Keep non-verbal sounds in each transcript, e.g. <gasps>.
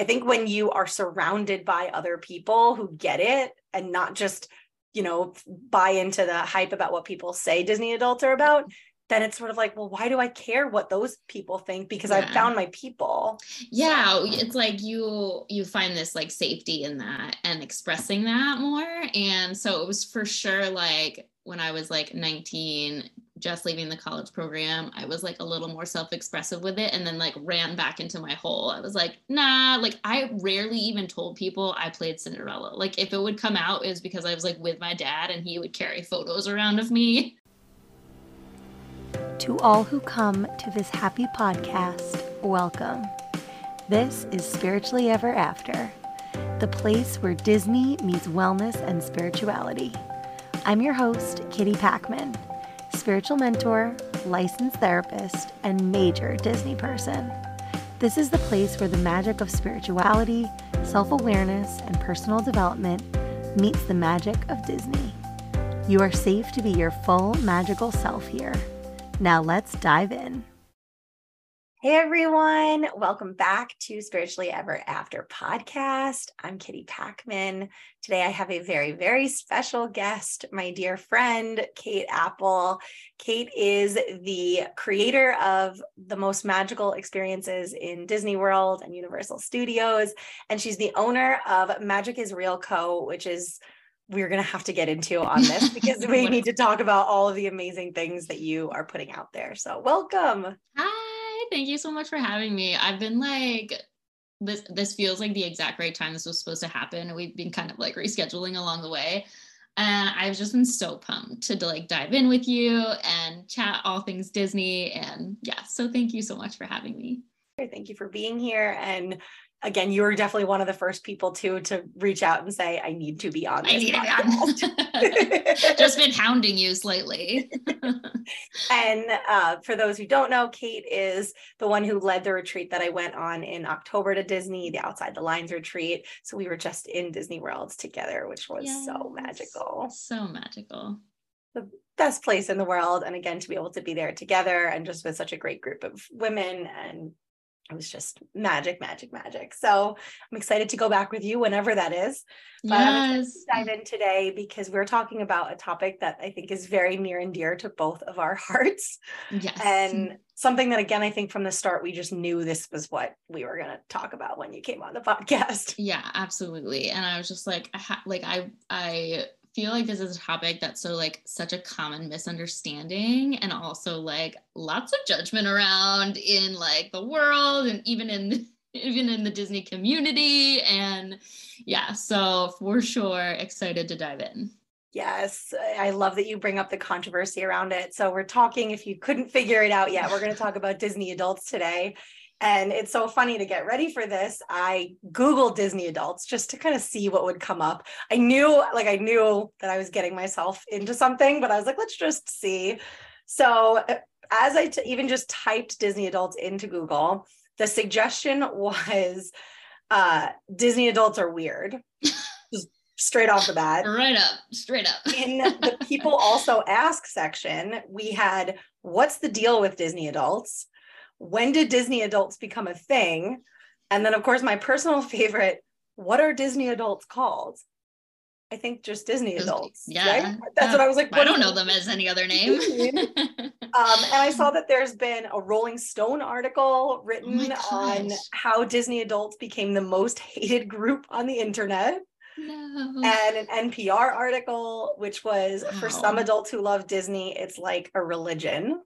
I think when you are surrounded by other people who get it and not just, you know, buy into the hype about what people say Disney adults are about, then it's sort of like, well, why do I care what those people think? Because yeah. I've found my people. Yeah, it's like you you find this like safety in that and expressing that more. And so it was for sure like when I was like 19, just leaving the college program, I was like a little more self-expressive with it and then like ran back into my hole. I was like, nah, like I rarely even told people I played Cinderella. Like if it would come out, is because I was like with my dad and he would carry photos around of me. To all who come to this happy podcast, welcome. This is Spiritually Ever After, the place where Disney meets wellness and spirituality. I'm your host, Kitty Packman, spiritual mentor, licensed therapist, and major Disney person. This is the place where the magic of spirituality, self awareness, and personal development meets the magic of Disney. You are safe to be your full magical self here. Now let's dive in. Hey everyone, welcome back to Spiritually Ever After podcast. I'm Kitty Packman. Today I have a very, very special guest, my dear friend, Cait Apple. Cait is the creator of the most magical experiences in Disney World and Universal Studios, and she's the owner of Magic is Real Co., which is we're going to have to get into on this <laughs> because we need to talk about all of the amazing things that you are putting out there. So, welcome. Hi, thank you so much for having me. I've been like this this feels like the exact right time this was supposed to happen. We've been kind of like rescheduling along the way. And I've just been so pumped to like dive in with you and chat all things Disney. And yeah, so thank you so much for having me. Thank you for being here. And again, you were definitely one of the first people to to reach out and say, "I need to be on this." I need podcast. To be on. <laughs> Just been hounding you slightly. <laughs> and uh, for those who don't know, Cait is the one who led the retreat that I went on in October to Disney, the Outside the Lines retreat. So we were just in Disney World together, which was yes. so magical. So magical. The best place in the world, and again to be able to be there together and just with such a great group of women and it was just magic, magic, magic. So I'm excited to go back with you whenever that is. But yes. Dive in today because we're talking about a topic that I think is very near and dear to both of our <laughs> hearts. Yes. And something that again, I think from the start we just knew this was what we were going to talk about when you came on the <laughs> podcast. Yeah, absolutely. And I was just like, I ha- like I I feel like this is a topic that's so like such a common misunderstanding and also like lots of judgment around in like the world and even in <laughs> even in the Disney community and yeah so for sure excited to dive in Yes, I love that you bring up the controversy around it. So, we're talking, if you couldn't figure it out yet, we're going to talk about Disney adults today. And it's so funny to get ready for this. I Googled Disney adults just to kind of see what would come up. I knew, like, I knew that I was getting myself into something, but I was like, let's just see. So, uh, as I t- even just typed Disney adults into Google, the suggestion <laughs> was uh, Disney adults are weird. straight off the bat. Right up, straight up. In <laughs> the people also ask section, we had what's the deal with Disney adults? When did Disney adults become a thing? And then, of course, my personal <laughs> favorite what are Disney adults called? I think just Disney adults. Yeah. Right? That's uh, what I was like. I don't know them as any other name. <laughs> um, and I saw that there's been a Rolling Stone article written oh on how Disney adults became the most <laughs> hated group on the internet. No. And an NPR article, which was wow. for some adults who love Disney, it's like a religion.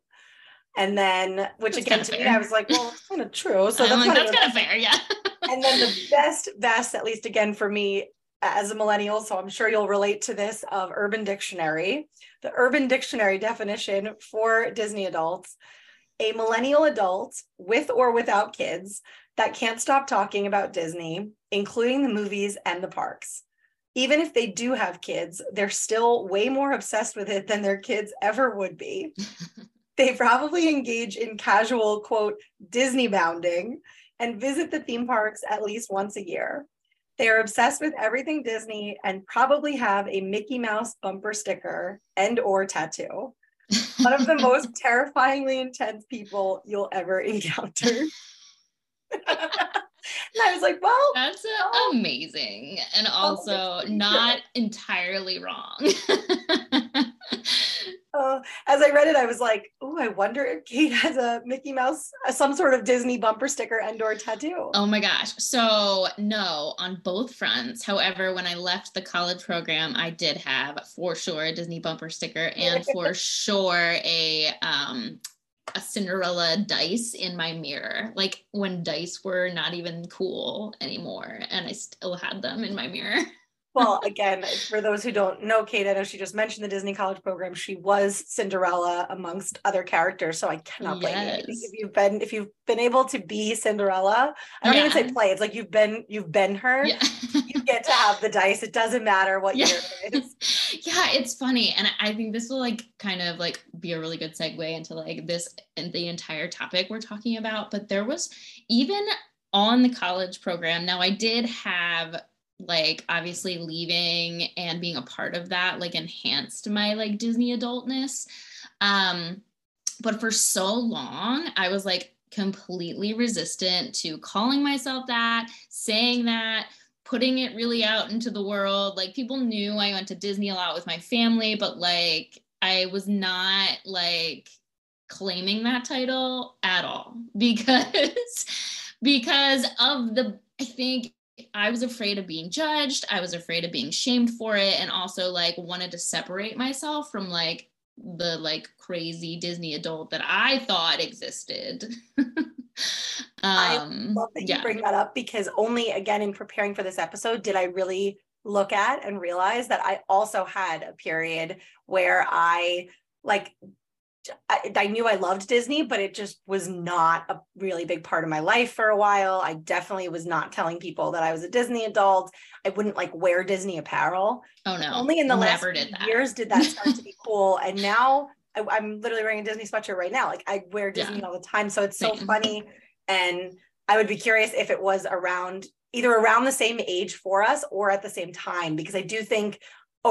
And then, which that's again to fair. me, I was like, well, it's kind of true. So that's, like, kind, that's of, kind of fair, yeah. <laughs> and then the best, best, at least again for me as a millennial, so I'm sure you'll relate to this of Urban Dictionary. The Urban Dictionary definition for Disney adults a millennial adult with or without kids that can't stop talking about Disney, including the movies and the parks. Even if they do have kids, they're still way more obsessed with it than their kids ever would be. <laughs> They probably engage in casual, quote, Disney bounding and visit the theme parks at least once a year. They are obsessed with everything Disney and probably have a Mickey Mouse bumper sticker and or tattoo. One of the <laughs> most terrifyingly intense people you'll ever encounter. <laughs> and I was like, well, that's oh. amazing and also not entirely wrong. <laughs> uh, as I read it, I was like, oh, I wonder if Cait has a Mickey Mouse, uh, some sort of Disney bumper sticker and or tattoo. Oh my gosh. So no, on both fronts. However, when I left the college program, I did have for sure a Disney bumper sticker and <laughs> for sure a um a Cinderella dice in my mirror, like when dice were not even cool anymore, and I still had them in my mirror. <laughs> well, again, for those who don't know Cait, I know she just mentioned the Disney College program. She was Cinderella amongst other characters, so I cannot blame yes. you. If you've been if you've been able to be Cinderella, I don't yeah. even say play. It's like you've been you've been her. Yeah. you get to have the dice. It doesn't matter what yeah. year it is. <laughs> yeah, it's funny, and I think this will like kind of like be a really good segue into like this and the entire topic we're talking about. But there was even on the college program. Now I did have like obviously leaving and being a part of that like enhanced my like Disney adultness. Um, but for so long, I was like completely resistant to calling myself that, saying that, putting it really out into the world. Like people knew I went to Disney a lot with my family, but like I was not like claiming that title at all <laughs> because because of the I think I was afraid of being judged. I was afraid of being shamed for it. And also like wanted to separate myself from like the like crazy Disney adult that I thought existed. um, <laughs> I love that yeah. you bring that up because only again in preparing for this episode did I really look at and realize that I also had a period where I like I, I, knew I loved Disney, but it just was not a really big part of my life for a while. I definitely was not telling people that I was a Disney adult. I wouldn't like wear Disney apparel. Oh no! Only in the last did years did that <laughs> start to be cool. And now I, am literally wearing a Disney sweatshirt right now. Like I wear Disney yeah. all the time, so it's so Same. funny. And I would be curious if it was around either around the same age for us or at the same time because I do think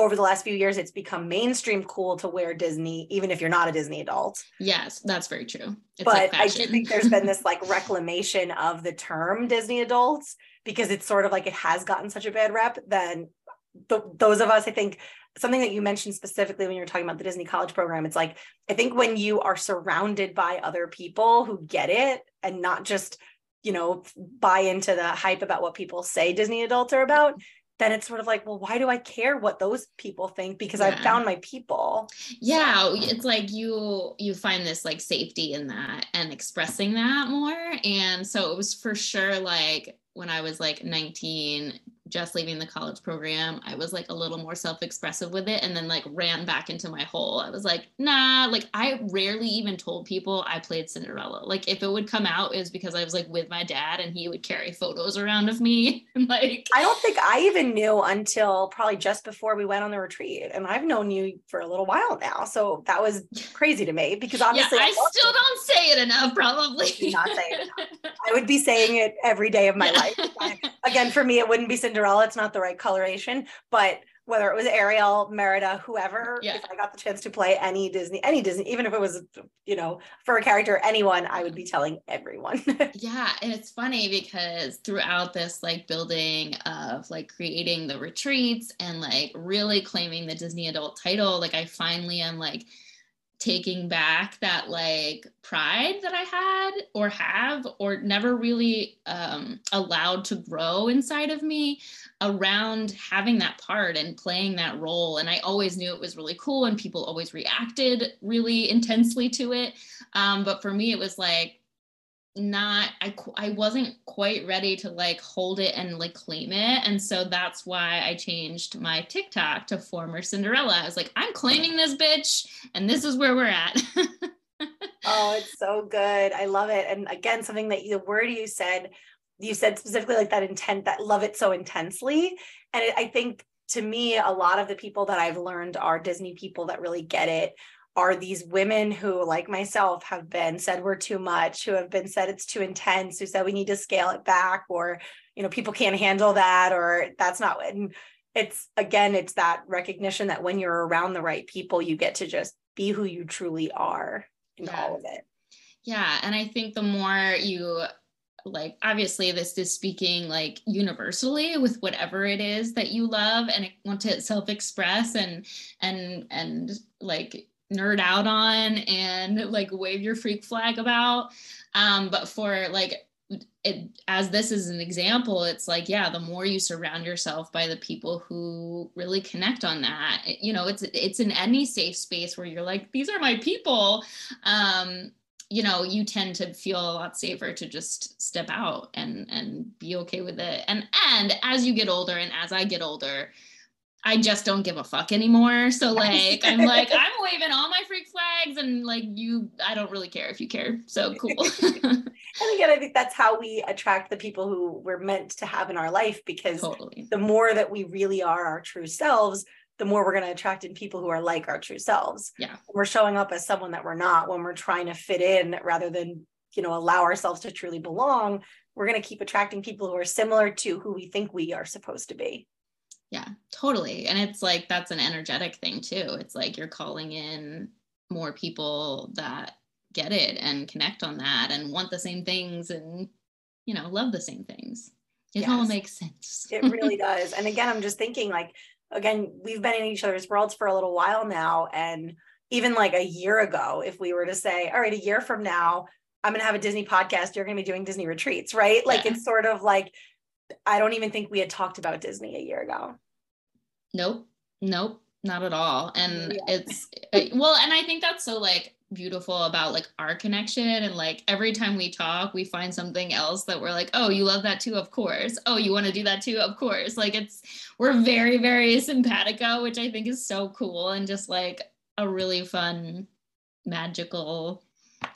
over the last few years it's become mainstream cool to wear disney even if you're not a disney adult. Yes that's very true. It's but like i do think there's been this like <laughs> reclamation of the term disney adults because it's sort of like it has gotten such a bad rep then th- those of us i think something that you mentioned specifically when you were talking about the disney college program it's like i think when you are surrounded by other people who get it and not just you know buy into the hype about what people say disney adults are about then it's sort of like, well, why do I care what those people think? Because yeah. I've found my people. Yeah, it's like you you find this like safety in that and expressing that more. And so it was for sure like when I was like 19, just leaving the college program, I was like a little more self expressive with it and then like ran back into my hole. I was like, nah, like I rarely even told people I played Cinderella. Like if it would come out, is because I was like with my dad and he would carry photos around of me. <laughs> and like, I don't think I even knew until probably just before we went on the retreat. And I've known you for a little while now. So that was <laughs> crazy to me because obviously yeah, I, I still don't say it enough, probably. not say it enough. I would be saying it every day of my life. <laughs> Again, for me, it wouldn't be Cinderella Cinderella. It's not the right coloration, but whether it was Ariel, Merida, whoever, yeah. if I got the chance to play any Disney, any Disney, even if it was, you know, for a character, anyone, I would be telling everyone. <laughs> yeah. And it's funny because throughout this like building of like creating the retreats and like really claiming the Disney adult title, like I finally am like, taking back that like pride that I had or have or never really um, allowed to grow inside of me around having that part and playing that role. And I always knew it was really cool and people always reacted really intensely to it. Um, but for me, it was like, not I I wasn't quite ready to like hold it and like claim it and so that's why I changed my TikTok to former Cinderella. I was like I'm claiming this bitch and this is where we're at. <laughs> oh, it's so good. I love it. And again, something that the word you said, you said specifically like that intent that love it so intensely and it, I think to me a lot of the people that I've learned are Disney people that really get it are these women who, like myself, have been said we're too much, who have been said it's too intense, who said we need to scale it back, or you know, people can't handle that, or that's not. And it's again, it's that recognition that when you're around the right people, you get to just be who you truly are in yeah. all of it. Yeah, and I think the more you like obviously this is speaking like universally with whatever it is that you love and want to self-express and and and like nerd out on and like wave your freak flag about. Um but for like it as this is an example it's like yeah the more you surround yourself by the people who really connect on that you know it's it's in any safe space where you're like these are my people um you know you tend to feel a lot safer to just step out and and be okay with it. And and as you get older and as i get older I just don't give a fuck anymore. So <laughs> like I'm like I'm waving all my freak flags and like you I don't really care if you care. So cool. <laughs> and <laughs> again, I think that's how we attract the people who we're meant to have in our life because totally. the more that we really are our true selves, the more we're going to attract in people who are like our true selves. Yeah. We're showing up as someone that we're not when we're trying to fit in rather than, you know, allow ourselves to truly belong. We're going to keep attracting people who are similar to who we think we are supposed to be. Yeah, totally. And it's like that's an energetic thing too. It's like you're calling in more people that get it and connect on that and want the same things and, you know, love the same things. It yes. all makes sense. it really <laughs> does. And again, I'm just thinking like, again, we've been in each other's worlds for a little while now. And even like a year ago, if we were to say, all right, a year from now, I'm going to have a Disney podcast, you're going to be doing Disney retreats, right? Like yeah. it's sort of like, I don't even think we had talked about Disney a year ago. Nope. Nope. Not at all. And yeah. it's, uh, well, and I think that's so like beautiful about like our connection and like every time we talk we find something else that we're like oh you love that too of course oh you want to do that too of course like it's we're very very simpatico which i think is so cool and just like a really fun magical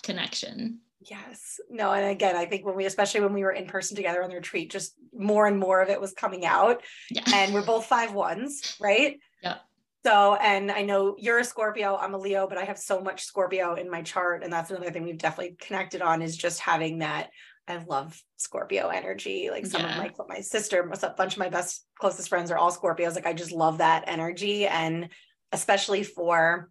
connection yes no and again i think when we especially when we were in person together on the retreat just more and more of it was coming out yeah. and we're both five ones right yeah so, and I know you're a Scorpio, I'm a Leo, but I have so much Scorpio in my chart. And that's another thing we've definitely connected on is just having that. I love Scorpio energy. Like some yeah. of my my sister, a bunch of my best closest friends are all Scorpios. Like I just love that energy. And especially for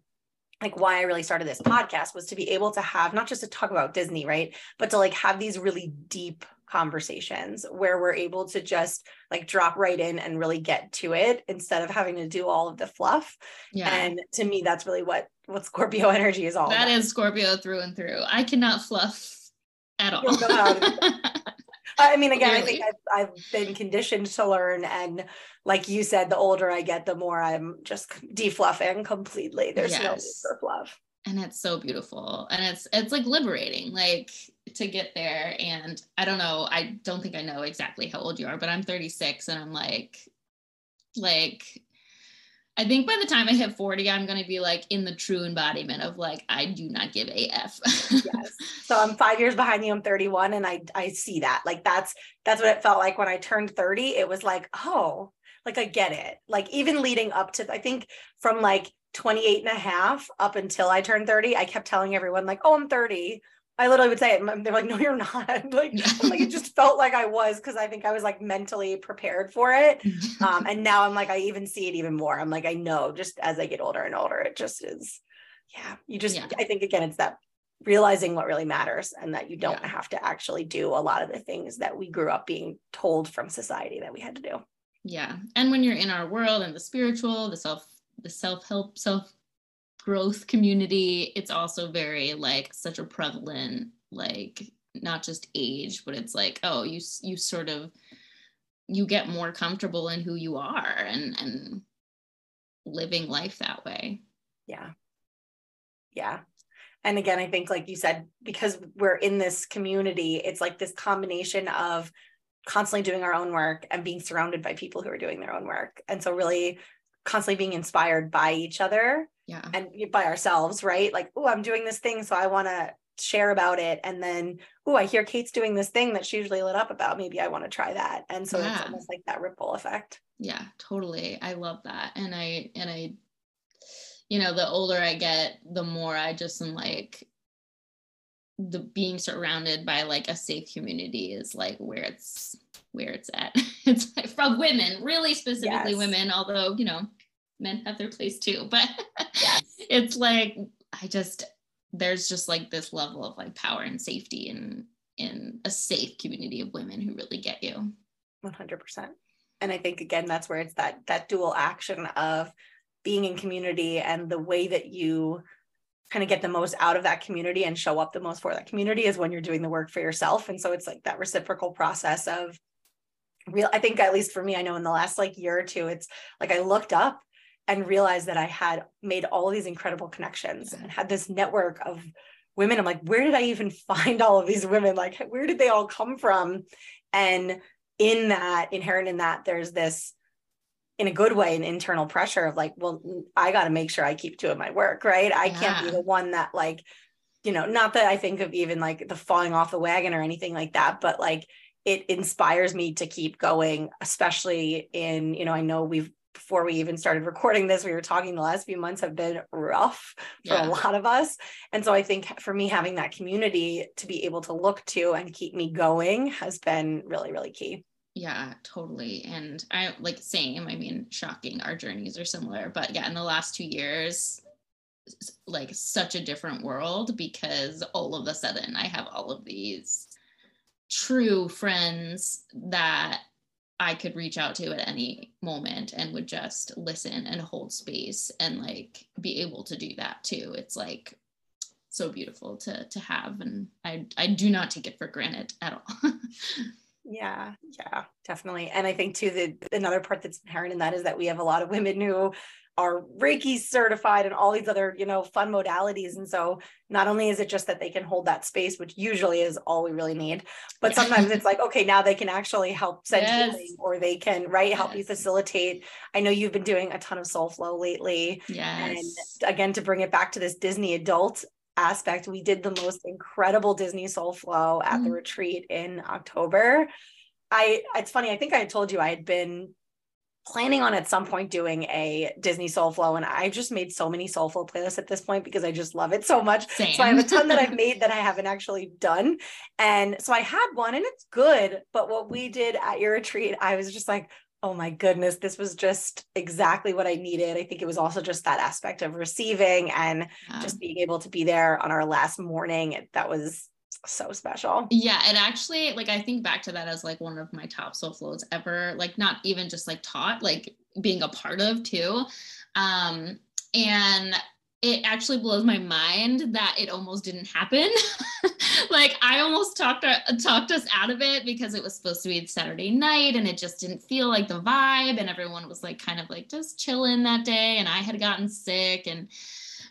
like why I really started this podcast was to be able to have not just to talk about Disney, right? But to like have these really deep conversations where we're able to just like drop right in and really get to it instead of having to do all of the fluff. Yeah. And to me, that's really what what Scorpio <laughs> energy is all That about. is Scorpio through and through. I cannot fluff at <laughs> oh all. <laughs> I mean, again, really? I think I've, I've been conditioned to learn. And like you said, the older I get, the more I'm just defluffing completely. There's yes. no need for fluff and it's so beautiful and it's it's like liberating like to get there and i don't know i don't think i know exactly how old you are but i'm 36 and i'm like like i think by the time i hit 40 i'm going to be like in the true embodiment of like i do not give a f. Yes. So i'm five years behind you i'm 31 and i i see that. Like that's that's what it felt like when i turned 30 it was like oh like i get it. Like even leading up to i think from like 28 and a half up until I turned 30, I kept telling everyone, like, oh, I'm 30. I literally would say it. They're like, no, you're not. <laughs> like, like it <laughs> just felt like I was because I think I was like mentally prepared for it. <laughs> Um, and now I'm like, I even see it even more. I'm like, I know just as I get older and older, it just is. Yeah. You just, yeah. I think again, it's that realizing what really matters and that you don't yeah. have to actually do a lot of the things that we grew up being told from society that we had to do. Yeah. And when you're in our world and the spiritual, the self the self-help self growth community it's also very like such a prevalent like not just age but it's like oh you you sort of you get more comfortable in who you are and and living life that way. Yeah. Yeah. And again i think like you said because we're in this community it's like this combination of constantly doing our own work and being surrounded by people who are doing their own work. And so really constantly being inspired by each other yeah. and by ourselves right? Like oh i'm doing this thing so i want to share about it. And then oh i hear cait's doing this thing that she usually lit up about maybe i want to try that. And so yeah. it's almost like that ripple effect. Yeah totally. I love that. And i and i you know the older i get the more i just am like the being surrounded by like a safe community is like where it's where it's at. <laughs> it's like from women, really specifically yes. women, although, you know, men have their place too. <laughs> But yes. it's like, I just, there's just like this level of like power and safety and in a safe community of women who really get you 100% and i think again that's where it's that that dual action of being in community and the way that you kind of get the most out of that community and show up the most for that community is when you're doing the work for yourself and so it's like that reciprocal process of real i think at least for me i know in the last like year or two it's like i looked up and realized that i had made all these incredible connections and had this network of women. I'm like where did i even <laughs> find all of these women? Like where did they all come from? And in that inherent in that there's this in a good way an internal pressure of like well i got to make sure i keep doing my work right? I yeah. can't be the one that like you know not that i think of even like the falling off the wagon or anything like that but like it inspires me to keep going especially in you know i know we've before we even started recording this we were talking the last few months have been rough for yeah. a lot of us. And so i think for me having that community to be able to look to and keep me going has been really really key. Yeah totally. And i like same. I mean shocking. Our journeys are similar. But yeah in the last two years like such a different world because all of a sudden i have all of these true friends that I could reach out to at any moment and would just listen and hold space and like be able to do that too. It's like so beautiful to to have and I I do not take it for granted at all. <laughs> yeah, yeah, definitely. And I think too the another part that's inherent in that is that we have a lot of women who are Reiki certified and all these other, you know, fun modalities. And so not only is it just that they can hold that space, which usually is all we really need, but sometimes it's like, okay, now they can actually help send yes. healing or they can, right, help yes. you facilitate. I know you've been doing a ton of soul flow lately. Yes. And again, to bring it back to this Disney adult aspect, we did the most incredible Disney soul flow at mm the retreat in October. I it's funny, I think I told you I had been planning on at some point doing a Disney Soul Flow, and I've just made so many Soul Flow playlists at this point because I just love it so much. Same. So I have a ton that I've made that I haven't actually done, and so I had one, and it's good. But what we did at your retreat, I was just like, oh my goodness, this was just exactly what I needed. I think it was also just that aspect of receiving and yeah. just being able to be there on our last morning. That was so special. Yeah, and actually, like I think back to that as like one of my top soul flows ever. Like not even just like taught, like being a part of too. Um, and it actually blows my mind that it almost didn't happen. <laughs> like I almost talked uh, talked us out of it because it was supposed to be Saturday night and it just didn't feel like the vibe and everyone was like kind of like just chilling that day and I had gotten sick and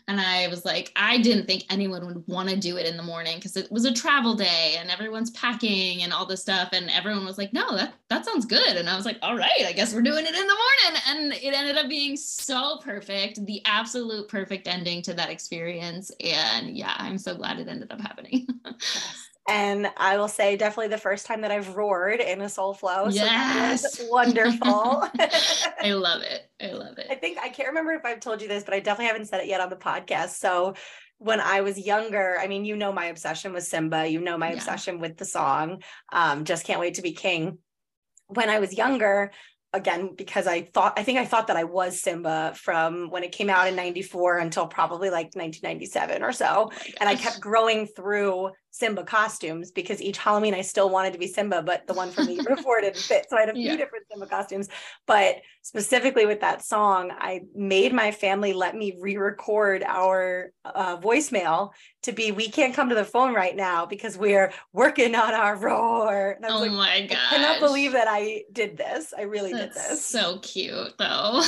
and I was like, I didn't think anyone would want to do it in the morning because it was a travel day and everyone's packing and all this stuff. And everyone was like, no, that, that sounds good. And I was like, all right, I guess we're doing it in the morning. And it ended up being so perfect, the absolute perfect ending to that experience. And yeah, I'm so glad it ended up happening. <laughs> yes. And I will say, definitely the first time that I've roared in a soul flow. So yes. <laughs> wonderful. I <laughs> love it. I love it. I think I can't remember if I've told you this, but I definitely haven't said it yet on the podcast. So when I was younger, I mean, you know my obsession with Simba, you know my yeah. obsession with the song. Um, just can't wait to be king. When I was younger, again because I thought I think I thought that I was Simba from when it came out in 94 until probably like 1997 or so oh and I kept growing through Simba costumes because each Halloween I still wanted to be Simba but the one from the year <laughs> before didn't fit. So I had a few yeah. different Simba costumes. But specifically with that song I made my family let me re-record our uh, voicemail to be we can't come to the phone right now because we're working on our roar. Oh like, my god I cannot believe that I did this. I really That's did this. so cute though.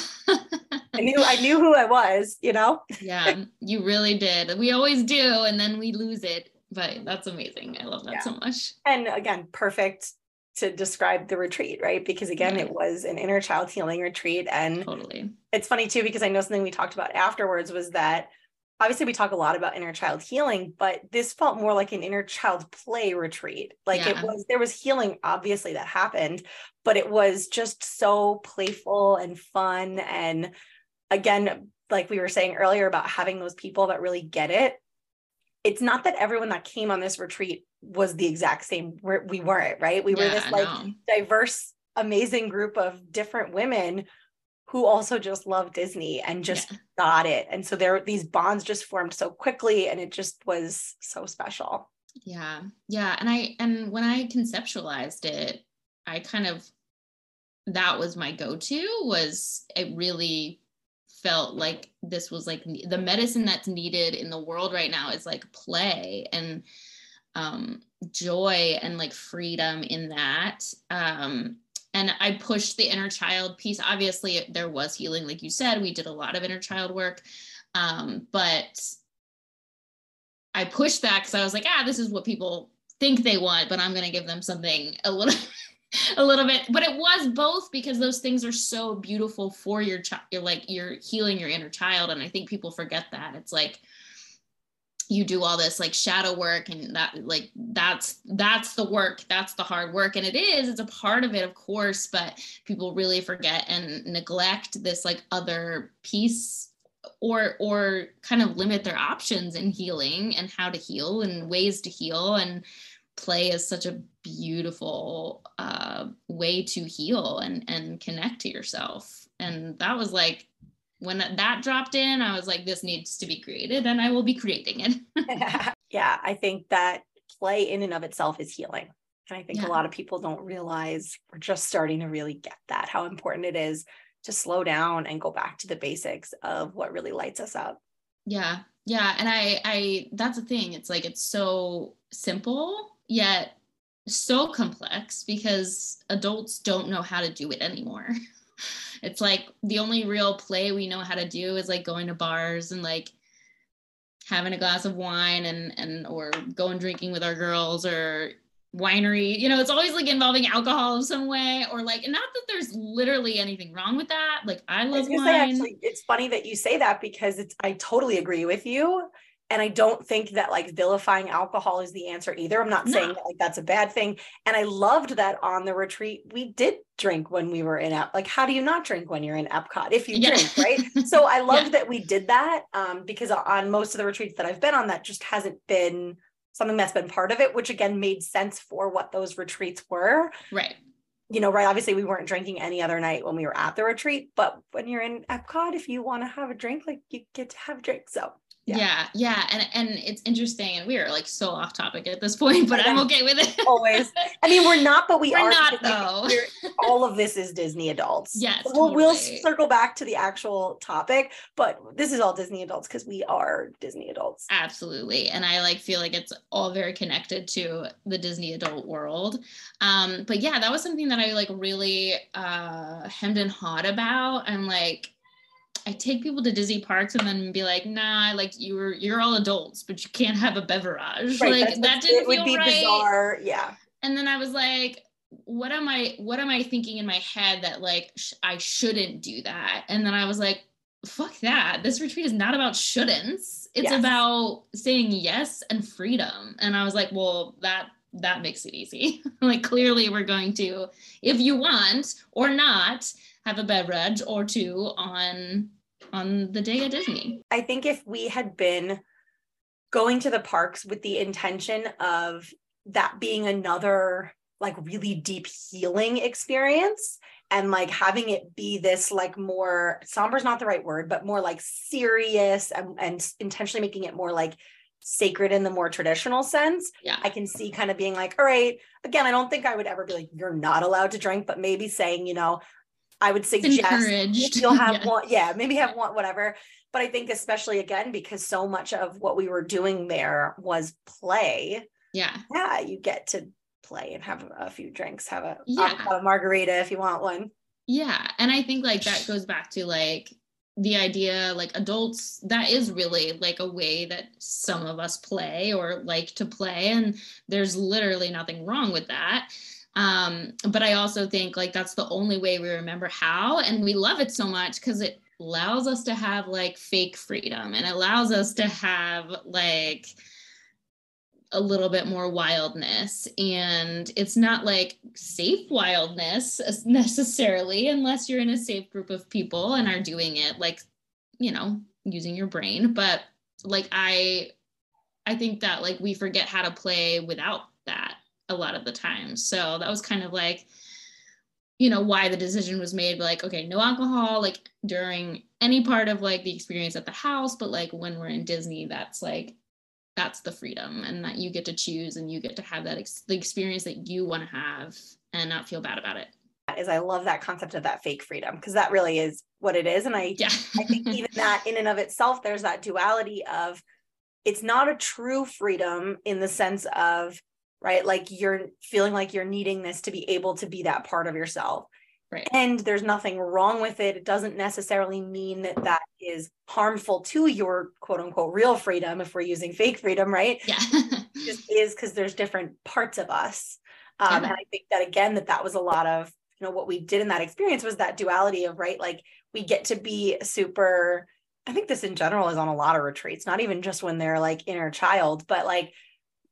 I knew I knew who I was you know? Yeah you really did. We always do and then we lose it but that's amazing. I love that yeah. so much. And again perfect to describe the retreat right? Because again yeah. it was an inner child healing retreat. And totally. it's funny too because i know something we talked about afterwards was that obviously we talk a lot about inner child healing but this felt more like an inner child play retreat. Like yeah. it was there was healing obviously that happened but it was just so playful and fun. And again like we were saying earlier about having those people that really get it it's not that everyone that came on this retreat was the exact same we weren't right we yeah, were this like diverse amazing group of different women who also just love Disney and just yeah. got it. And so there these bonds just formed so quickly and it just was so special. Yeah. Yeah. And I, and when I conceptualized it, I kind of, that was my go to was it really felt like this was like the medicine that's needed in the world right now is like play and um, joy and like freedom in that. Um, and I pushed the inner child piece. Obviously, there was healing, like you said, we did a lot of inner child work. Um, but I pushed that because I was like, ah, this is what people think they want, but I'm going to give them something a little. <laughs> <laughs> a little bit but it was both because those things are so beautiful for your child you're like you're healing your inner child and i think people forget that. It's like you do all this like shadow work and that like that's that's the work that's the hard work and it is it's a part of it of course but people really forget and neglect this like other piece or or kind of limit their options in healing and how to heal and ways to heal and play is such a beautiful uh, way to heal and and connect to yourself and that was like when that dropped in, I was like, this needs to be created and I will be creating it. <laughs> <laughs> yeah, I think that play in and of itself is healing. And I think yeah. a lot of people don't realize we're just starting to really get that, how important it is to slow down and go back to the basics of what really lights us up. Yeah. Yeah. And I, I, that's the thing. It's like, it's so simple, yet so complex because adults don't know how to do it anymore. <laughs> it's like the only real play we know how to do is like going to bars and like having a glass of wine and and or going drinking with our girls or winery. You know it's always like involving alcohol in some way or like not that there's literally anything wrong with that. Like i love I wine. say, actually, it's funny that you say that because it's i totally agree with you and I don't think that like vilifying alcohol is the answer either. I'm not no. saying that like that's a bad thing. And I loved that on the retreat we did drink when we were in Ep- like how do you not drink when you're in Epcot if you yeah. drink, <laughs> right? so I loved yeah. that we did that um, because on most of the retreats that I've been on that just hasn't been something that's been part of it, which again made sense for what those retreats were. Right you know, right? Obviously, we weren't drinking any other night when we were at the retreat, but when you're in Epcot, if you want to have a drink, like you get to have a drink. So yeah. yeah. yeah and and it's interesting and we are like so off topic at this point but i'm okay with it. Always. I mean we're not but we we're are not though. all of this is disney adults. Yes we'll, totally. we'll circle back to the actual topic but this is all disney adults because we are disney adults. Absolutely and i like feel like it's all very connected to the disney adult world. Um but yeah that was something that i like really uh hemmed and hawed about and like I take people to Disney parks and then be like, nah, like you're you're all adults, but you can't have a beverage. Right, like that didn't feel right. Bizarre. Yeah. And then I was like, what am I what am I thinking in my head that like sh- I shouldn't do that? And then I was like, fuck that. This retreat is not about shouldn'ts. It's yes. about saying yes and freedom. And I was like, well, that that makes it easy. <laughs> like clearly we're going to, if you want or not, have a beverage or two on on the day at Disney. I think if we had been going to the parks with the intention of that being another like really deep healing experience and like having it be this like more somber is not the right word but more like serious and, and intentionally making it more like sacred in the more traditional sense yeah i can see kind of being like all right again i don't think i would ever be like you're not allowed to drink but maybe saying you know I would suggest you'll <laughs> have yeah. one, yeah, maybe have one, whatever. But I think especially again because so much of what we were doing there was play. Yeah, yeah, you get to play and have a few drinks, have a, yeah. a margarita if you want one. Yeah, and I think like that goes back to like the idea like adults that is really like a way that some of us play or like to play and there's literally nothing wrong with that um, but I also think like that's the only way we remember how, and we love it so much because it allows us to have like fake freedom and allows us to have like a little bit more wildness and it's not like safe wildness necessarily unless you're in a safe group of people and are doing it like you know using your brain but like i i think that like we forget how to play without that a lot of the time. So that was kind of like, you know, why the decision was made like, okay, no alcohol, like during any part of like the experience at the house, but like when we're in Disney, that's like that's the freedom and that you get to choose and you get to have that ex- the experience that you want to have and not feel bad about it is I love that concept of that fake freedom because that really is what it is. And I, yeah. I think even <laughs> that in and of itself, there's that duality of it's not a true freedom in the sense of, right, like you're feeling like you're needing this to be able to be that part of yourself. Right. And there's nothing wrong with it. It doesn't necessarily mean that that is harmful to your quote unquote real freedom if we're using fake freedom, right? Yeah. <laughs> it just is because there's different parts of us. Um, yeah. And I think that again, that that was a lot of you know what we did in that experience was that duality of right like we get to be super i think this in general is on a lot of retreats not even just when they're like inner child but like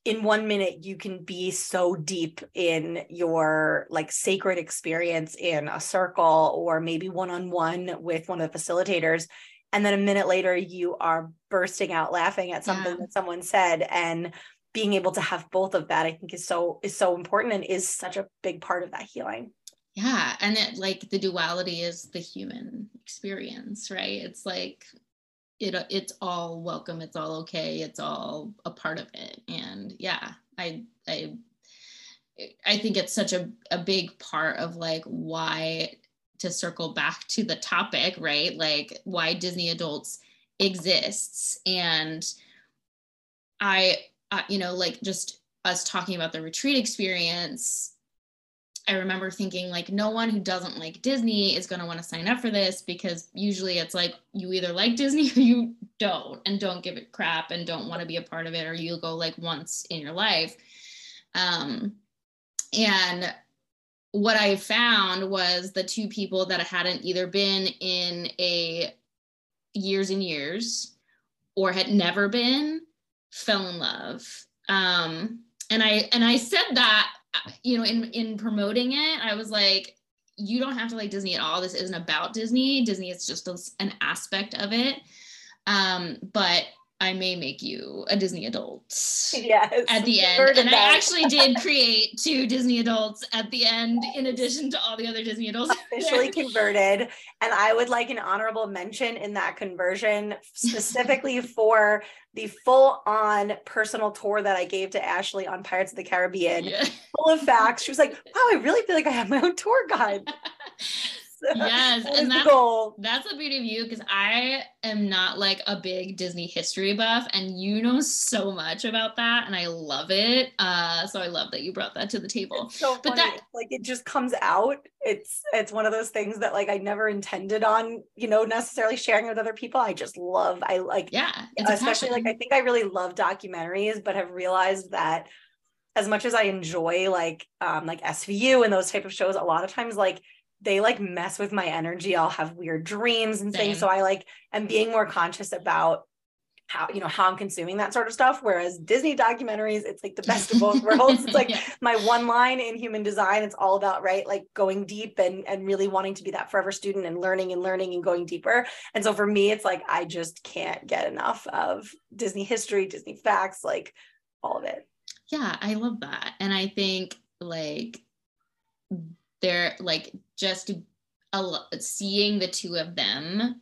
in one minute you can be so deep in your like sacred experience in a circle or maybe one-on-one with one of the facilitators and then a minute later you are bursting out laughing at something yeah. that someone said and being able to have both of that i think is so is so important and is such a big part of that healing yeah and it like the duality is the human experience right it's like it it's all welcome it's all okay it's all a part of it. And yeah i i i think it's such a, a big part of like why to circle back to the topic right? Like why disney adults exists. And i uh, you know like just us talking about the retreat experience I remember thinking like no one who doesn't like Disney is going to want to sign up for this because usually it's like you either like Disney or you don't and don't give it crap and don't want to be a part of it or you'll go like once in your life. Um, and what I found was the two people that hadn't either been in a years and years or had never been fell in love. Um, and I and I said that you know, in in promoting it, I was like, you don't have to like Disney at all. This isn't about Disney. Disney is just an aspect of it. Um, but I may make you a Disney adult. Yes. At the end. And I actually did create two Disney adults at the end, in addition to all the other Disney adults. Officially <laughs> converted. And I would like an honorable mention in that conversion, specifically for the full on personal tour that I gave to Ashley on Pirates of the Caribbean, yeah. full of facts. She was like, wow, I really feel like I have my own tour guide. <laughs> yes <laughs> that and that's goal. that's the beauty of you because i am not like a big disney history buff and you know so much about that and i love it uh so i love that you brought that to the table it's so but that like it just comes out it's it's one of those things that like i never intended on you know necessarily sharing with other people i just love i like yeah especially like i think i really love documentaries but have realized that as much as i enjoy like um like svu and those type of shows a lot of times like they like mess with my energy. I'll have weird dreams and Same. things. So I like am being more conscious about how you know how I'm consuming that sort of stuff. Whereas Disney documentaries, it's like the best of both <laughs> worlds. It's like yeah. my one line in human design. It's all about right, like going deep and and really wanting to be that forever student and learning and learning and going deeper. And so for me, it's like I just can't get enough of Disney history, Disney facts, like all of it. Yeah, I love that, and I think like they're like just seeing the two of them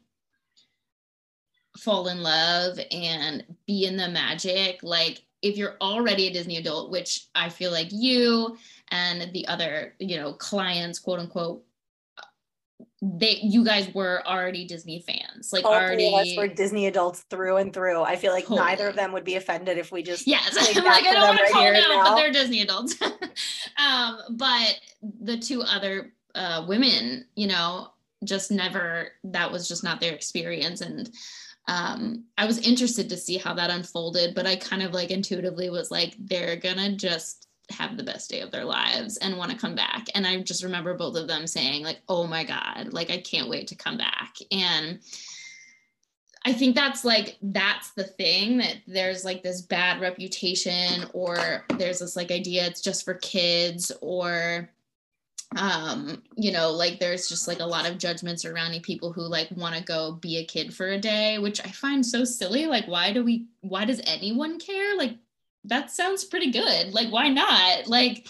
fall in love and be in the magic like if you're already a disney adult which i feel like you and the other you know clients quote unquote they you guys were already Disney fans, like All already. Three of us were Disney adults through and through. I feel like totally. neither of them would be offended if we just yes. <laughs> Like I don't want to call them out, but they're Disney adults. <laughs> um, but the two other uh, women, you know, just never. That was just not their experience, and um, I was interested to see how that unfolded. But I kind of like intuitively was like, they're gonna just have the best day of their lives and want to come back. And I just remember both of them saying, like, oh my God, like I can't wait to come back. And I think that's like that's the thing that there's like this bad reputation or there's this like idea it's just for kids or um you know like there's just like a lot of judgments surrounding people who like want to go be a kid for a day which i find so silly like why do we why does anyone care like that sounds pretty good. Like, why not? Like,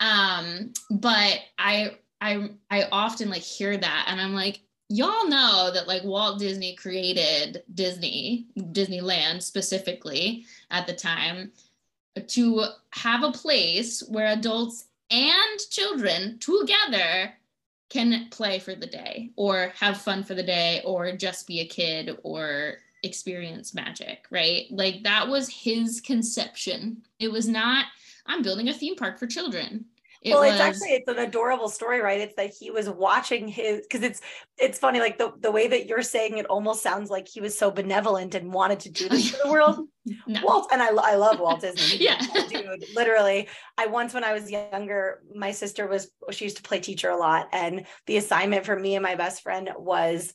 um, but I I I often like hear that and I'm like, y'all know that like Walt Disney created Disney, Disneyland specifically at the time, to have a place where adults and children together can play for the day or have fun for the day or just be a kid or experience magic, right? Like that was his conception. It was not, I'm building a theme park for children. It well, was, it's actually it's an adorable story, right? It's that he was watching his because it's it's funny, like the, the way that you're saying it almost sounds like he was so benevolent and wanted to do this for the world. <laughs> no. Walt and I I love Walt Disney. <laughs> yeah. Dude, literally. I once when I was younger, my sister was she used to play teacher a lot. And the assignment for me and my best friend was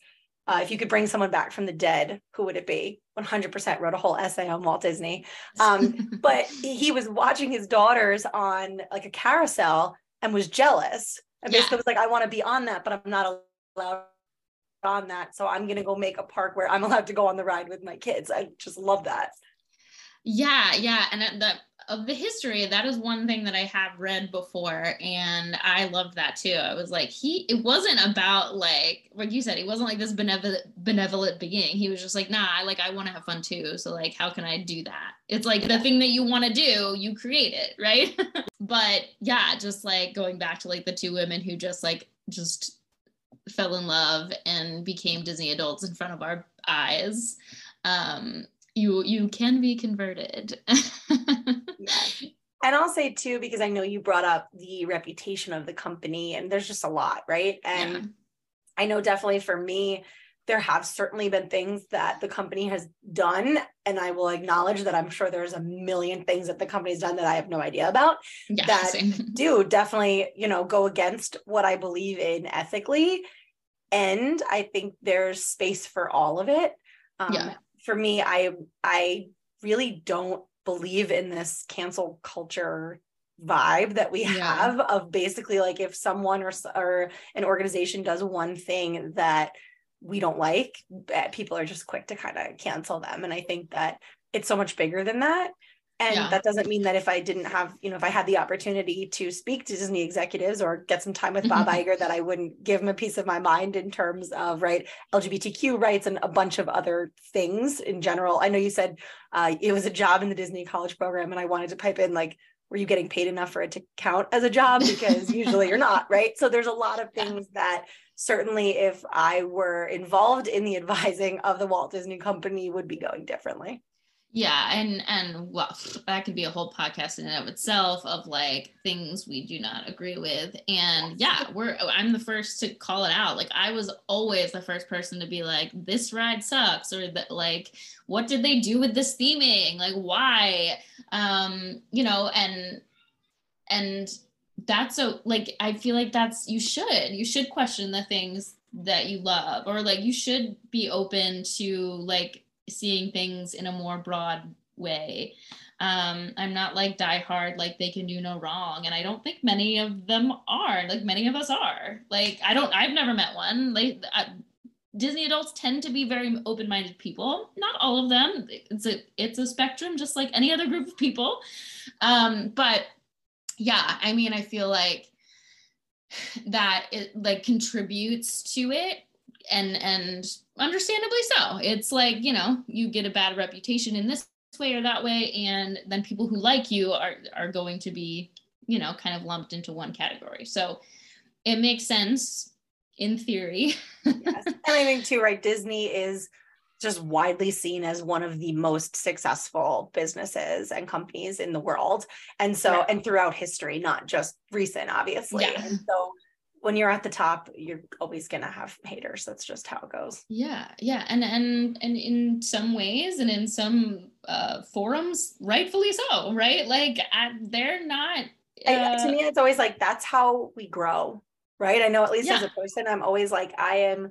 uh, if you could bring someone back from the dead, who would it be? 100% wrote a whole essay on Walt Disney. Um, <laughs> but he was watching his daughters on like a carousel and was jealous. And basically yeah. was like, I want to be on that, but I'm not allowed on that. So I'm going to go make a park where I'm allowed to go on the ride with my kids. I just love that. Yeah, yeah. And that of the history, that is one thing that I have read before, and I loved that too. I was like, he. It wasn't about like, like you said, he wasn't like this benevolent, benevolent being. He was just like, nah, I like, I want to have fun too. So like, how can I do that? It's like the thing that you want to do, you create it, right? <laughs> but yeah, just like going back to like the two women who just like just fell in love and became Disney adults in front of our eyes. Um, you you can be converted. <laughs> yeah. And I'll say too, because I know you brought up the reputation of the company, and there's just a lot, right? And yeah. I know definitely for me, there have certainly been things that the company has done and i will acknowledge that i'm sure there's a million things that the company's done that i have no idea about yeah, that same. <laughs> do definitely you know go against what i believe in ethically and i think there's space for all of it um, yeah for me, I I really don't believe in this cancel culture vibe that we yeah. have of basically like if someone or or an organization does one thing that we don't like, eh, people are just quick to kind of cancel them. And I think that it's so much bigger than that. And yeah. that doesn't mean that if I didn't have, you know, if I had the opportunity to speak to Disney executives or get some time with Bob <laughs> Iger, that I wouldn't give him a piece of my mind in terms of right LGBTQ rights and a bunch of other things in general. I know you said uh, it was a job in the Disney college program, and I wanted to pipe in like, were you getting paid enough for it to count as a job? Because usually you're not, <laughs> right? So there's a lot of things that certainly, if I were involved in the advising of the Walt Disney Company, would be going differently yeah and and well <laughs> that could be a whole podcast in and of itself of like things we do not agree with. And yeah we're i'm the first to call it out. Like i was always the first person to be like this ride sucks or that like what did they do with this theming? Like why? Um you know and and that's so like i feel like that's you should you should question the things that you love or like you should be open to like seeing things in a more broad way. Um, I'm not like die hard, like they can do no wrong. And I don't think many of them are, like many of us are. Like, I don't, I've never met one. Like, uh, Disney adults tend to be very open-minded people. Not all of them. It's a it's a spectrum, just like any other group of people. Um, but yeah, I mean, I feel like that it like contributes to it and and understandably so it's like you know you get a bad reputation in this way or that way and then people who like you are are going to be you know kind of lumped into one category so it makes sense in theory <laughs> yes. and i think too right disney is just widely seen as one of the most successful businesses and companies in the world and so yeah. and throughout history not just recent obviously yeah. and so when you're at the top you're always going to have haters. That's just how it goes. Yeah yeah. And and and in some ways and in some uh forums rightfully so right? Like I, they're not uh, I, to me it's always like that's how we grow right? I know at least yeah. as a person i'm always like i am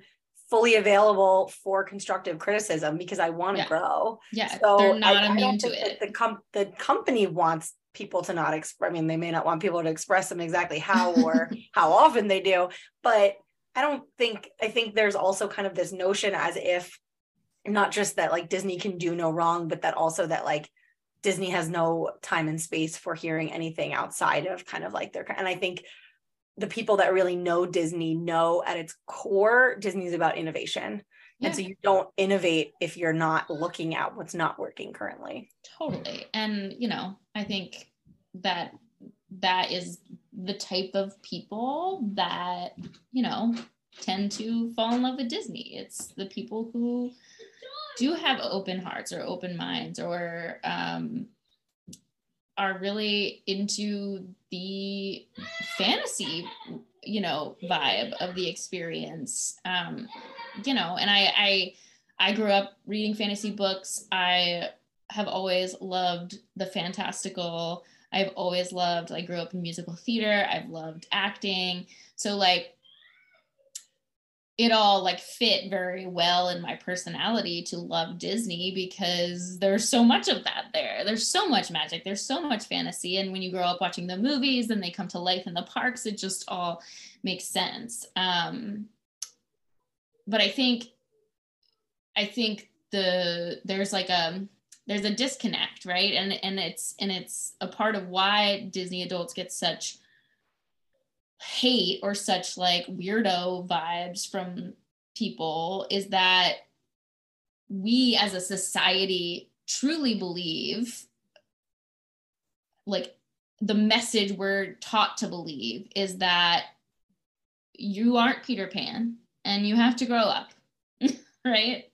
fully available for constructive criticism because i want to yeah. grow. Yeah so they're not I, immune I to it. the, com- the company wants people to not express. I mean, they may not want people to express them exactly how or <laughs> how often they do, but I don't think, I think there's also kind of this notion as if not just that like Disney can do no wrong, but that also that like Disney has no time and space for hearing anything outside of kind of like their, and I think the people that really know Disney know at its core, Disney's about innovation. Yeah. And so you don't innovate if you're not looking at what's not working currently. Totally. And, you know, I think that that is the type of people that, you know, tend to fall in love with Disney. It's the people who do have open hearts or open minds or um, are really into the fantasy you know vibe of the experience. Um you know and i i i grew up reading fantasy books. I have always loved the fantastical. I've always loved i grew up in musical theater. I've loved acting. So like it all like fit very well in my personality to love Disney because there's so much of that there. There's so much magic, there's so much fantasy. And when you grow up watching the movies and they come to life in the parks, it just all makes sense. Um, but I think, I think the there's like a there's a disconnect, right? And and it's and it's a part of why Disney adults get such hate or such like weirdo vibes from people is that we as a society truly believe like the message we're taught to believe is that you aren't Peter Pan and you have to grow up, <laughs> right?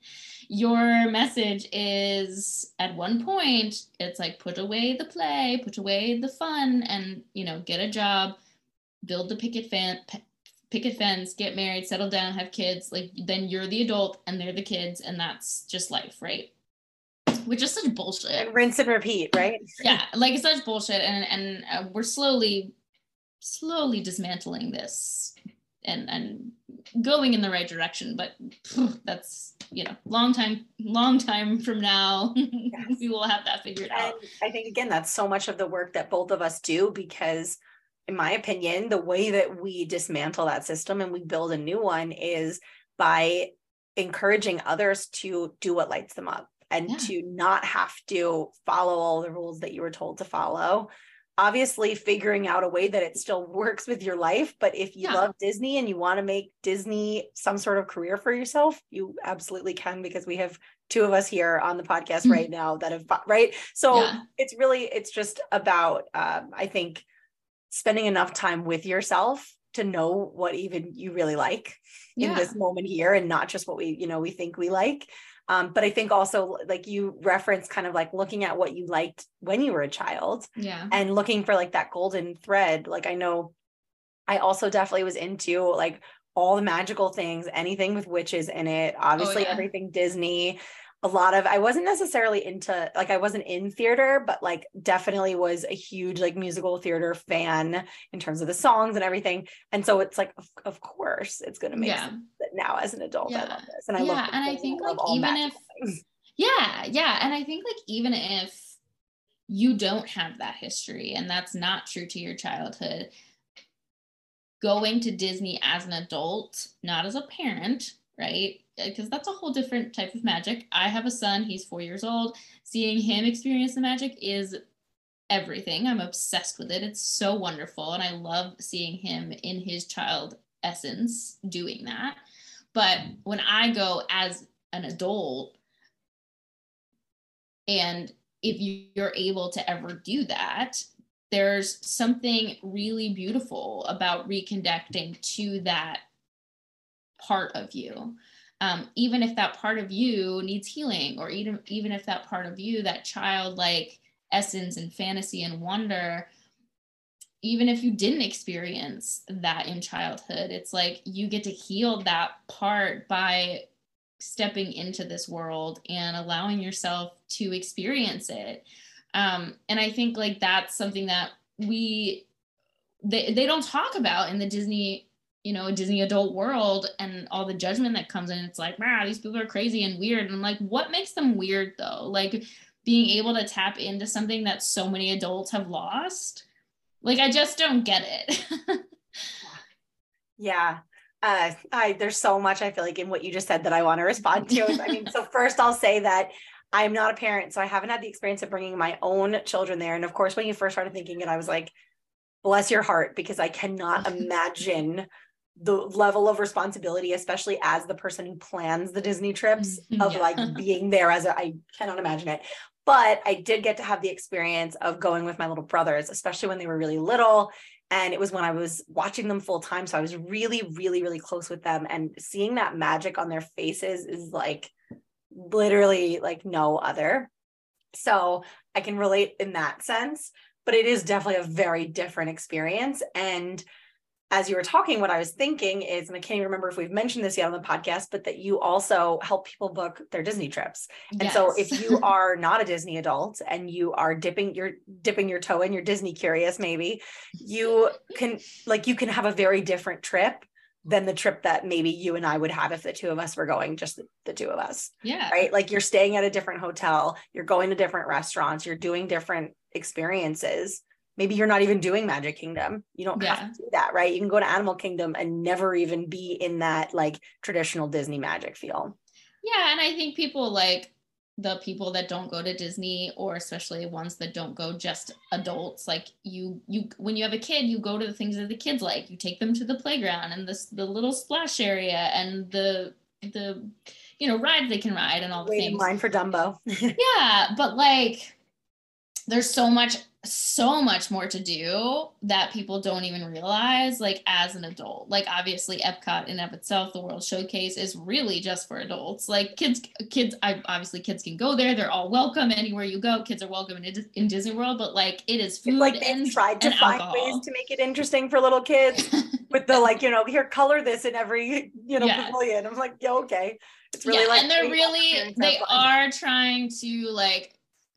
Your message is at one point, it's like put away the play, put away the fun, and you know, get a job build the picket fan picket fence get married settle down have kids like then you're the adult and they're the kids and that's just life right? Which is such bullshit. And rinse and repeat right? Yeah like it's such bullshit and and uh, we're slowly slowly dismantling this and and going in the right direction but phew, that's you know long time long time from now <laughs> yes. we will have that figured out. I think again that's so much of the work that both of us do because in my opinion, the way that we dismantle that system and we build a new one is by encouraging others to do what lights them up and yeah. to not have to follow all the rules that you were told to follow. Obviously, figuring out a way that it still <laughs> works with your life. But if you yeah. love Disney and you want to make Disney some sort of career for yourself, you absolutely can because we have two of us here on the podcast mm-hmm. right now that have, right? So yeah. it's really, it's just about, um, I think, spending enough time with yourself to know what even you really like yeah. in this moment here and not just what we you know we think we like um, but i think also like you reference kind of like looking at what you liked when you were a child yeah and looking for like that golden thread like i know i also definitely was into like all the magical things anything with witches in it obviously oh, yeah. everything disney a lot of I wasn't necessarily into like I wasn't in theater, but like definitely was a huge like musical theater fan in terms of the songs and everything. And so it's like of, of course it's gonna make yeah. sense that now as an adult yeah. I love this. And I yeah, love and I think I like even if things. <laughs> yeah, yeah. And I think like even if you don't have that history and that's not true to your childhood, going to Disney as an adult, not as a parent, right? Uh, because that's a whole different type of magic. I have a son, he's four years old. Seeing him experience the magic is everything. I'm obsessed with it. It's so wonderful. And I love seeing him in his child essence doing that. But when I go as an adult, and if you're able to ever do that, there's something really beautiful about reconnecting to that part of you um, even if that part of you needs healing or even even if that part of you that childlike essence and fantasy and wonder even if you didn't experience that in childhood it's like you get to heal that part by stepping into this world and allowing yourself to experience it. Um, and i think like that's something that we they, they don't talk about in the disney you know, Disney adult world and all the judgment that comes in. It's like, wow, these people are crazy and weird. And I'm like, what makes them weird though? Like being able to tap into something that so many adults have lost. Like I just don't get it. <laughs> yeah. Uh, I there's so much I feel like in what you just said that I want to respond to. I mean, so first I'll say that I'm not a parent, so I haven't had the experience of bringing my own children there. And of course, when you first started thinking it, I was like, bless your heart because I cannot <laughs> imagine the level of responsibility, especially as the person who plans the Disney trips, Mhm. of Yeah. like <laughs> being there as a, I cannot imagine it. But I did get to have the experience of going with my little brothers, especially when they were really little. And it was when I was watching them full time. So I was really, really, really close with them. And seeing that magic on their faces is like literally like no other. So I can relate in that sense, but it is definitely a very different experience. And as you were talking, what I was thinking is, and I can't even remember if we've mentioned this yet on the podcast, but that you also help people book their Disney trips. And so if you <laughs> are not a Disney adult and you are dipping your dipping your toe in, you're Disney curious, maybe you can like you can have a very different trip than the trip that maybe you and I would have if the two of us were going, just the two of us yeah. right? Like you're staying at a different hotel, you're going to different restaurants, you're doing different experiences. Maybe you're not even doing Magic Kingdom. You don't Yeah. have to do that, right? You can go to Animal Kingdom and never even be in that like traditional Disney magic feel. Yeah, and I think people like the people that don't go to Disney or especially ones that don't go just adults like you you when you have a kid you go to the things that the kids like you take them to the playground and this the little splash area and the the you know rides they can ride and all the Wait in things line for Dumbo. <laughs> yeah but like there's so much so much more to do that people don't even realize like as an adult like obviously epcot in of itself the world showcase is really just for adults like kids kids I, obviously kids can go there they're all welcome anywhere you go kids are welcome in, in disney world but like it is food It's like they've tried to find alcohol. ways to make it interesting for little kids <laughs> with the like, you know, here, color this in every, you know, Yes. pavilion. I'm like, yeah, okay. It's really yeah, like and they're really they fun. are trying to like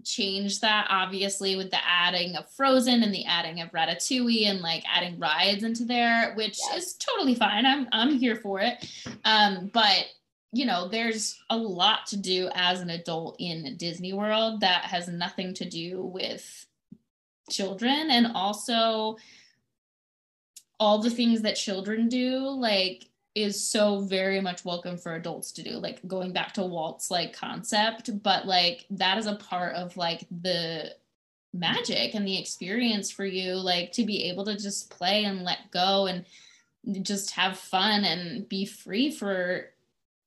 change that obviously with the adding of frozen and the adding of ratatouille and like adding rides into there which Yes. is totally fine i'm i'm here for it um but you know there's a lot to do as an adult in disney world that has nothing to do with children and also all the things that children do like is so very much welcome for adults to do like going back to walt's like concept but like that is a part of like the magic and the experience for you like to be able to just play and let go and just have fun and be free for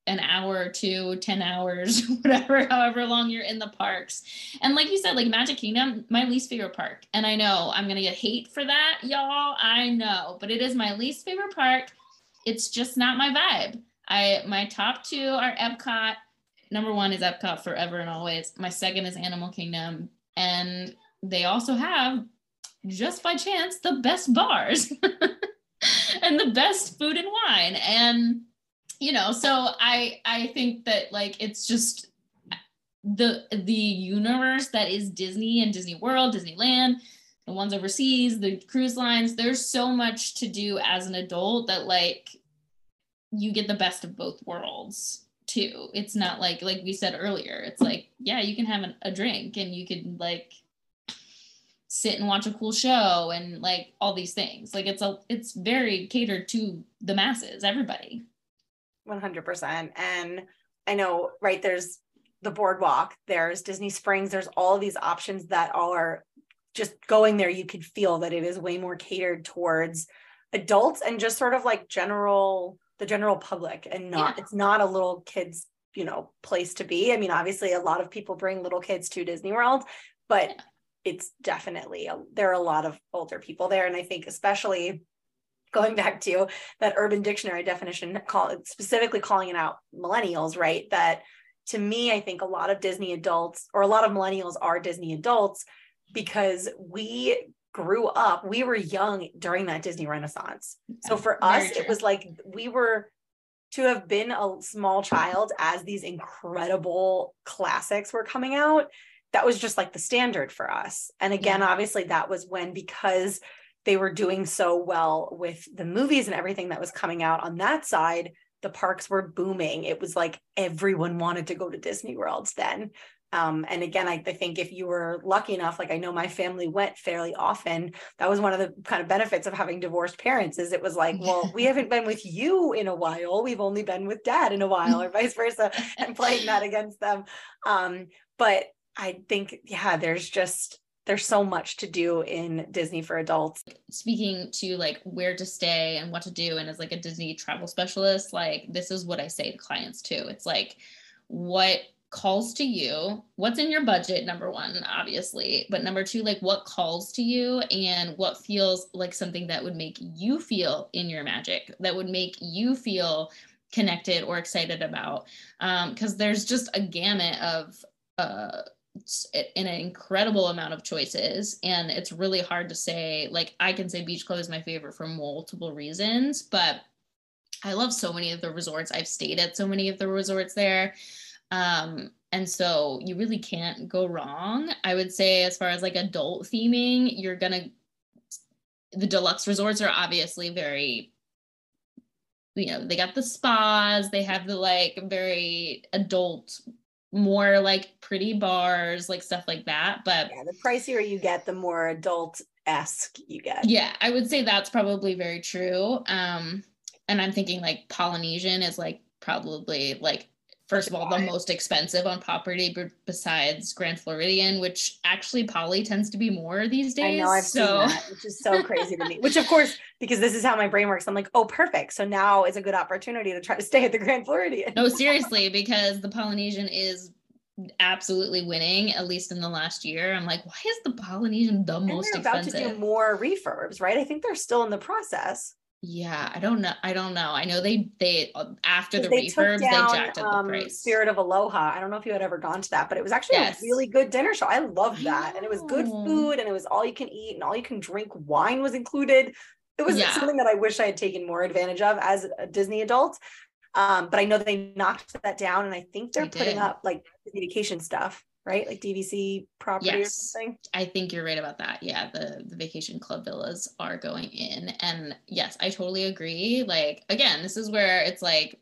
an hour or two 10 hours <laughs> whatever however long you're in the parks. And like you said like magic kingdom my least favorite park. And i know i'm gonna get hate for that y'all i know but it is my least favorite park it's just not my vibe. I my top two are epcot. Number one is epcot forever and always. My second is animal kingdom. And they also have just by chance the best bars <laughs> and the best food and wine. And you know so i i think that like it's just the the universe that is disney and disney world disneyland the ones overseas the cruise lines there's so much to do as an adult that like you get the best of both worlds too. It's not like like we said earlier it's like yeah you can have an, a drink and you can like sit and watch a cool show and like all these things. Like it's a it's very catered to the masses everybody. 100% and i know right there's the boardwalk there's disney springs there's all these options that are just going there you could feel that it is way more catered towards adults and just sort of like general the general public and not Yeah. it's not a little kids you know place to be i mean obviously a lot of people bring little kids to disney world but Yeah. it's definitely a, there are a lot of older people there and i think especially going back to that urban dictionary definition call specifically calling it out millennials right that to me i think a lot of disney adults or a lot of millennials are disney adults because we grew up we were young during that disney renaissance. So for us it was like we were to have been a small child as these incredible classics were coming out that was just like the standard for us. And again obviously that was when because they were doing so well with the movies and everything that was coming out on that side the parks were booming. It was like everyone wanted to go to disney worlds then um, and again I, I think if you were lucky enough like i know my family went fairly often that was one of the kind of benefits of having divorced parents is it was like <laughs> well we haven't been with you in a while we've only been with dad in a <laughs> while or vice versa and playing that against them um, but i think yeah there's just there's so much to do in Disney for adults. Speaking to like where to stay and what to do, and as like a Disney travel specialist, like this is what I say to clients too. It's like what calls to you what's in your budget number one obviously but number two like what calls to you and what feels like something that would make you feel in your magic that would make you feel connected or excited about. Because um, there's just a gamut of uh, an incredible amount of choices and it's really hard to say like i can say beach club is my favorite for multiple reasons but i love so many of the resorts. I've stayed at so many of the resorts there um, and so you really can't go wrong. I would say as far as like adult theming you're gonna the deluxe resorts are obviously very you know they got the spas they have the like very adult more like pretty bars like stuff like that but yeah the pricier you get the more adult esque you get. Yeah i would say that's probably very true. Um and i'm thinking like polynesian is like probably like first of all the most expensive on property besides Grand Floridian, which actually Poly tends to be more these days. I know I've so. seen that, which is so crazy to me. Which of <laughs> course, because this is how my brain works, I'm like, oh, perfect. So now is a good opportunity to try to stay at the Grand Floridian. no, <laughs> seriously, because the Polynesian is absolutely winning at least in the last year i'm like why is the polynesian the and most they're about expensive? to do more refurbs right i think they're still in the process yeah, I don't know. I don't know. I know they they uh, after the they refurbs down, they jacked up um, the price. Spirit of Aloha. I don't know if you had ever gone to that, but it was actually yes. a really good dinner show. I loved that, and it was good food, and it was all you can eat and all you can drink. Wine was included. It was yeah. something that I wish I had taken more advantage of as a Disney adult. Um, but I know they knocked that down, and I think they're they putting did. up like vacation stuff right? Like DVC property yes. or something. I think you're right about that. Yeah, the the vacation club villas are going in. And yes, I totally agree. Like again, this is where it's like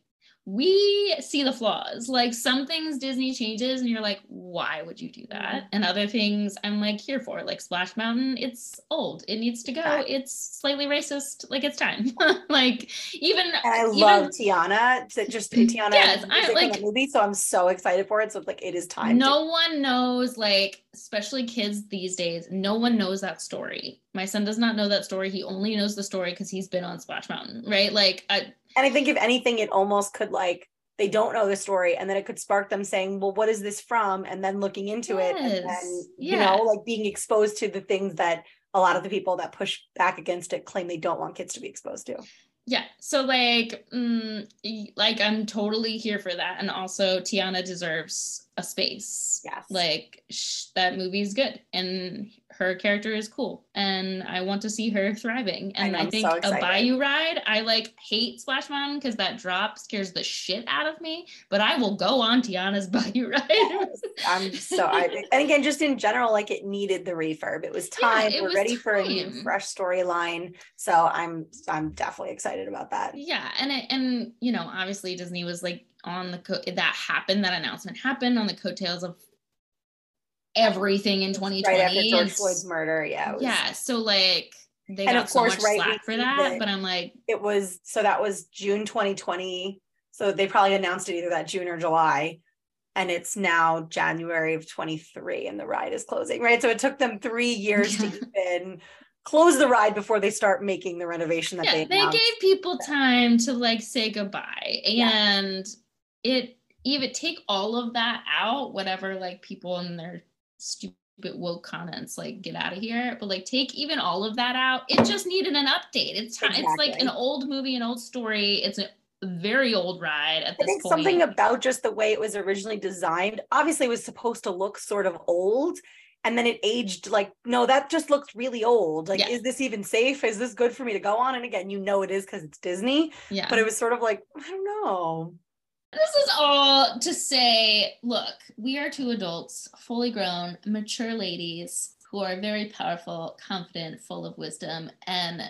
we see the flaws. Like some things Disney changes and you're like, why would you do that? Mm-hmm. And other things I'm like here for, like Splash Mountain, it's old. It needs to go. It's slightly racist. Like it's time. <laughs> like even and I even, love Tiana to just Tiana yes, I, like, movie. So I'm so excited for it. So like it is time. No to- one knows like especially kids these days, no one knows that story. My son does not know that story. He only knows the story because he's been on Splash Mountain, right? Like I and I think if anything, it almost could like they don't know the story and then it could spark them saying well what is this from? and then looking into yes. it and then yeah. you know like being exposed to the things that a lot of the people that push back against it claim they don't want kids to be exposed to. Yeah. So like mm, like i'm totally here for that and also tiana deserves a space. Yes. Like sh- that movie's good and her character is cool and I want to see her <laughs> thriving. And I, I think so a Bayou ride, I like hate Splash Mountain because that drop scares the shit out of me, but I will go on Tiana's <laughs> Bayou ride. yes, I'm so I and again, just in general, like it needed the refurb. It was time. Yeah, it We're was ready time. for a new fresh storyline. So I'm I'm definitely excited about that. Yeah. And it, and you know, obviously Disney was like on the co- that happened, that announcement happened on the coattails of everything in 2020. Right after George Floyd's murder. Yeah. Was, yeah. So like they and got of course, so much right, slack for that, but I'm like, it was so that was June 2020. So they probably announced it either that June or July. And it's now January of 23 and the ride is closing, right? So it took them three years to even close the ride before they start making the renovation that yeah, they they gave people time to like say goodbye and yeah. it even take all of that out whatever like people in their stupid woke comments like get out of here but like take even all of that out it just needed an update it's time exactly. it's like an old movie an old story it's a very old ride at this I think point. something about just the way it was originally designed obviously was supposed to look sort of old and then it aged like no that just looks really old like yeah. is this even safe is this good for me to go on and again you know it is because it's disney yeah but it was sort of like i don't know this is all to say look, we are two adults, fully grown, mature ladies who are very powerful, confident, full of wisdom, and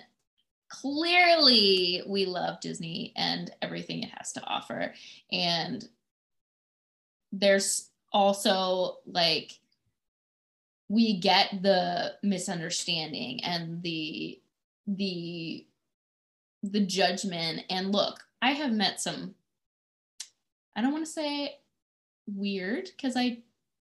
clearly we love Disney and everything it has to offer. And there's also like, we get the misunderstanding and the the the judgment and look i have met some I don't want to say weird because I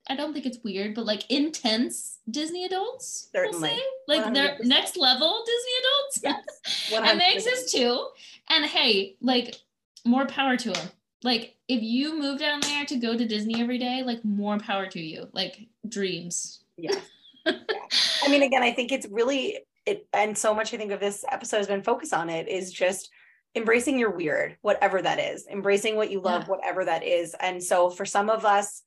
I don't think it's weird, but like intense Disney adults. Certainly. We'll like they're next level Disney adults. Yes. <laughs> and they exist too. And hey, like more power to them. Like if you move down there to go to Disney every day, like more power to you. Like dreams. Yeah. <laughs> Yeah. I mean, again, I think it's really it, and so much I think of this episode has been focused on it is just embracing your weird, whatever that is, embracing what you love, Yeah. whatever that is. And so for some of us,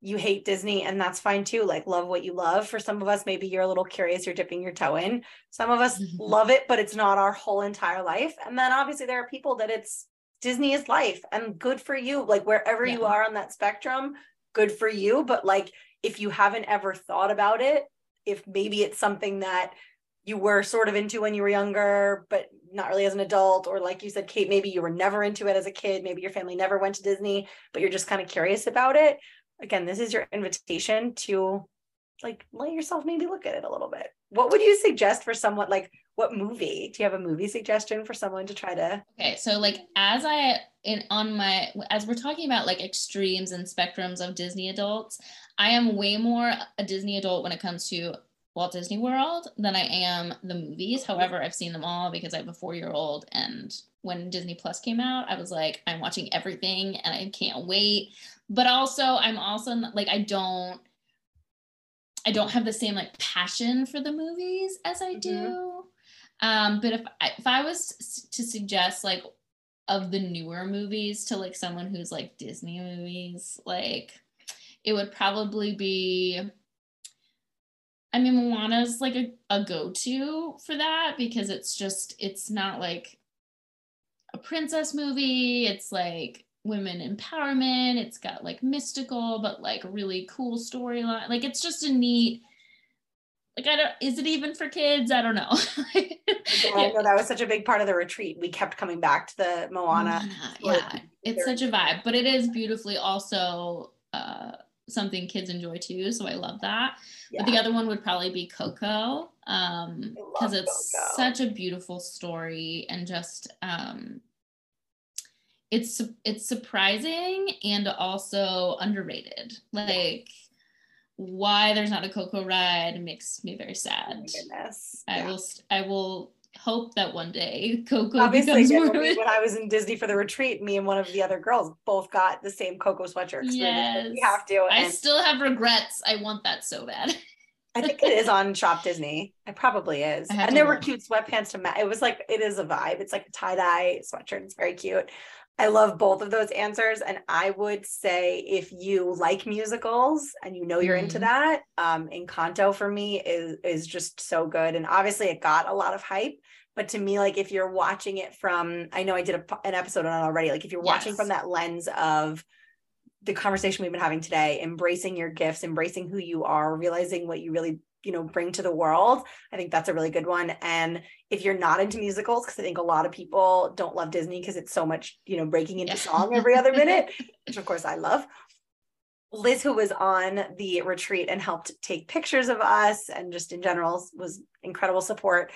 you hate Disney, and that's fine too. Like, love what you love. For some of us, maybe you're a little curious, you're dipping your toe in. Some of us Mhm. love it, but it's not our whole entire life. And then obviously, there are people that it's Disney is life and good for you. Like, wherever you are on that spectrum, good for you. But like, if you haven't ever thought about it, if maybe it's something that you were sort of into when you were younger, but not really as an adult, or like you said, Cait, maybe you were never into it as a kid, maybe your family never went to Disney, but you're just kind of curious about it. Again, this is your invitation to like let yourself maybe look at it a little bit. What would you suggest for someone like what movie? Do you have a movie suggestion for someone to try to Okay, so like as I in on my as we're talking about like extremes and spectrums of Disney adults, I am way more a Disney adult when it comes to Walt Disney World than I am the movies. However, I've seen them all because I have a 4-year-old and when Disney Plus came out, I was like I'm watching everything and I can't wait. But also I'm also like I don't I don't have the same like passion for the movies as I do. Um, but if I, if I was to suggest like of the newer movies to like someone who's like Disney movies, like it would probably be. I mean, Moana's like a, a go-to for that because it's just it's not like a princess movie. It's like women empowerment. It's got like mystical, but like really cool storyline. Like it's just a neat. Like I don't. Is it even for kids? I don't know. <laughs> Yeah, I know that was such a big part of the retreat. We kept coming back to the Moana. Moana, yeah, it's such a vibe, but it is beautifully also uh, something kids enjoy too. So I love that. Yeah. But the other one would probably be Coco, um, because it's Coco. such a beautiful story and just um, it's it's surprising and also underrated. Like why there's not a Coco ride makes me very Oh sad. goodness. I Yeah. will I will hope that one day Coco Obviously, becomes more when, of it. when I was in Disney for the retreat, me and one of the other girls both got the same Coco sweatshirt. we were just like, We have to. I still have regrets. I want that so bad. <laughs> I think it is on Shop Disney. It probably is. And there were cute sweatpants to match. It was like it is a vibe. It's like a tie dye sweatshirt. It's very cute. I love both of those answers, and I would say if you like musicals and you know you're into Mhm. that, um, Encanto for me is is just so good. And obviously, it got a lot of hype. But to me, like if you're watching it from, I know I did a, an episode on it already. Like if you're watching from that lens of the conversation we've been having today, embracing your gifts, embracing who you are, realizing what you really, you know, bring to the world. I think that's a really good one. And if you're not into musicals, because I think a lot of people don't love Disney because it's so much, you know, breaking into Yeah. song every other <laughs> minute, which of course I love. Liz, who was on the retreat and helped take pictures of us and just in general was incredible support.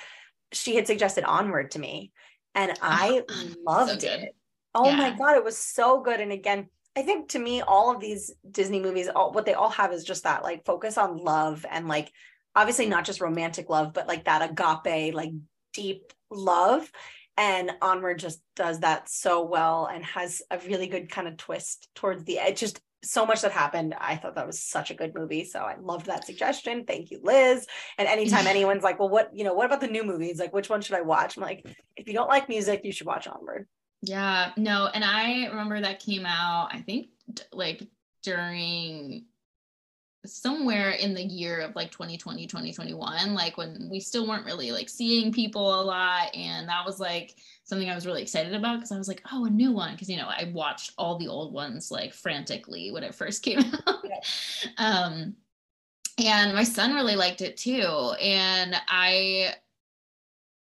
She had suggested Onward to me, and oh, I <gasps> loved good. it. Oh my god, it was so good. And again, I think to me, all of these Disney movies, all what they all have is just that like focus on love and like obviously not just romantic love, but like that agape, like deep love. And Onward just does that so well and has a really good kind of twist towards the edge. Just so much that happened. I thought that was such a good movie. So I loved that suggestion. Thank you, Liz. And anytime <laughs> anyone's like, well, what, you know, what about the new movies? Like, which one should I watch? I'm like, if you don't like music, you should watch Onward. Yeah, no, and I remember that came out, I think like during somewhere in the year of like 2020, 2021, like when we still weren't really like seeing people a lot. And that was like something I was really excited about because I was like, oh, a new one. Cause you know, I watched all the old ones like frantically when it first <laughs> came out. um, and my son really liked it too. And I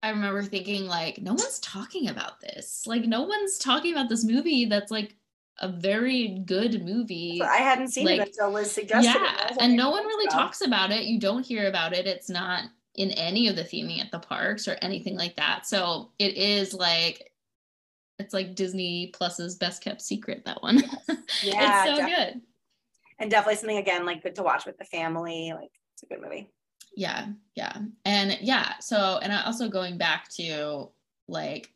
I remember thinking like no one's talking about this. Like no one's talking about this movie that's like a very good movie. I hadn't seen it Like, until Liz suggested it. Yeah, was and no one really talks about it. You don't hear about it. It's not in any of the theming at the parks or anything like that. So it is like it's like Disney Plus's best kept secret. That one. <laughs> Yeah, it's so def- good. and definitely something again like good to watch with the family. Like it's a good movie. Yeah, yeah. And yeah, so and I also going back to like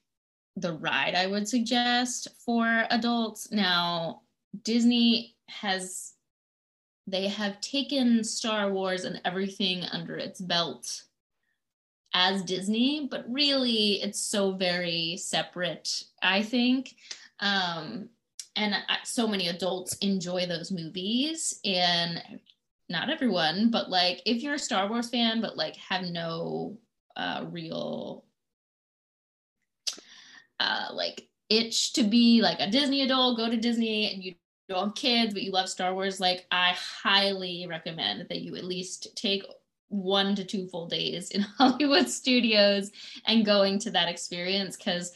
the ride I would suggest for adults. Now, Disney has they have taken Star Wars and everything under its belt as Disney, but really it's so very separate, I think. Um, and so many adults enjoy those movies and not everyone, but like if you're a Star Wars fan, but like have no uh, real uh, like itch to be like a Disney adult, go to Disney and you don't have kids, but you love Star Wars, like I highly recommend that you at least take one to two full days in <laughs> Hollywood studios and going to that experience because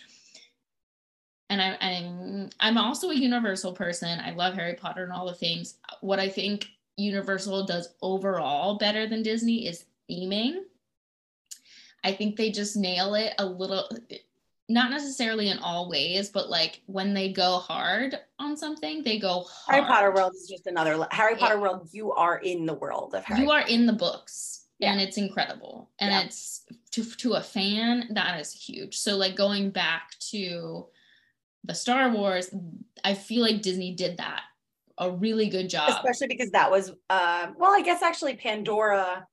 and I, I'm I'm also a Universal person. I love Harry Potter and all the things. What I think Universal does overall better than Disney is theming. I think they just nail it a little not necessarily in all ways, but like when they go hard on something, they go hard. Harry Potter World is just another Harry Potter yeah. World. You are in the world of Harry. You are in the books, yeah. and it's incredible, and yeah. it's to to a fan that is huge. So like going back to the Star Wars, I feel like Disney did that a really good job, especially because that was uh, well, I guess actually Pandora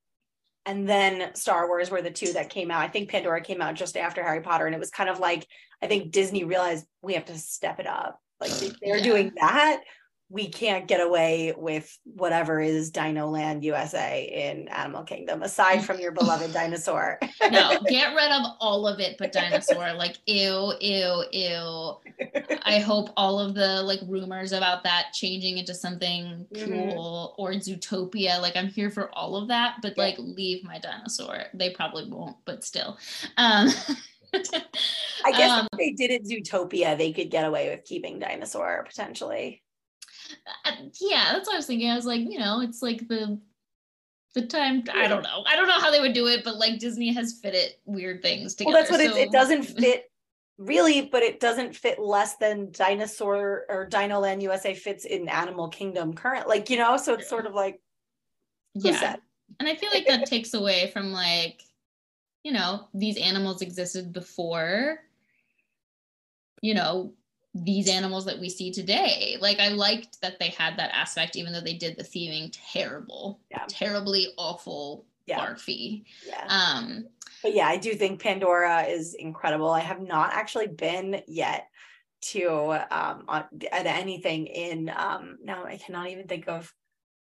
and then Star Wars were the two that came out. I think Pandora came out just after Harry Potter, and it was kind of like I think Disney realized we have to step it up. Like <sighs> they're yeah. doing that, we can't get away with whatever is Dino Land USA in Animal Kingdom, aside from your beloved <laughs> dinosaur. no, <laughs> get rid of all of it but dinosaur. Like, ew, ew, ew. I hope all of the like rumors about that changing into something mm-hmm. cool or Zootopia. Like, I'm here for all of that, but like, leave my dinosaur. They probably won't, but still. Um, <laughs> I guess um, if they did it Zootopia, they could get away with keeping dinosaur potentially. Uh, <laughs> yeah, that's what I was thinking. I was like, you know, it's like the the time. I don't know. I don't know how they would do it, but like Disney has fit it weird things together. Well, that's what so. it, it doesn't <laughs> fit really, but it doesn't fit less than Dinosaur or Dino Land USA fits in Animal Kingdom current. Like you know, so it's sort of like yeah. And I feel like that takes away from like, you know, these animals existed before. You know, these animals that we see today. Like I liked that they had that aspect, even though they did the theming terrible, yeah. terribly awful, yeah. barfy. Yeah. Um, but yeah, I do think Pandora is incredible. I have not actually been yet to um on, at anything in um now I cannot even think of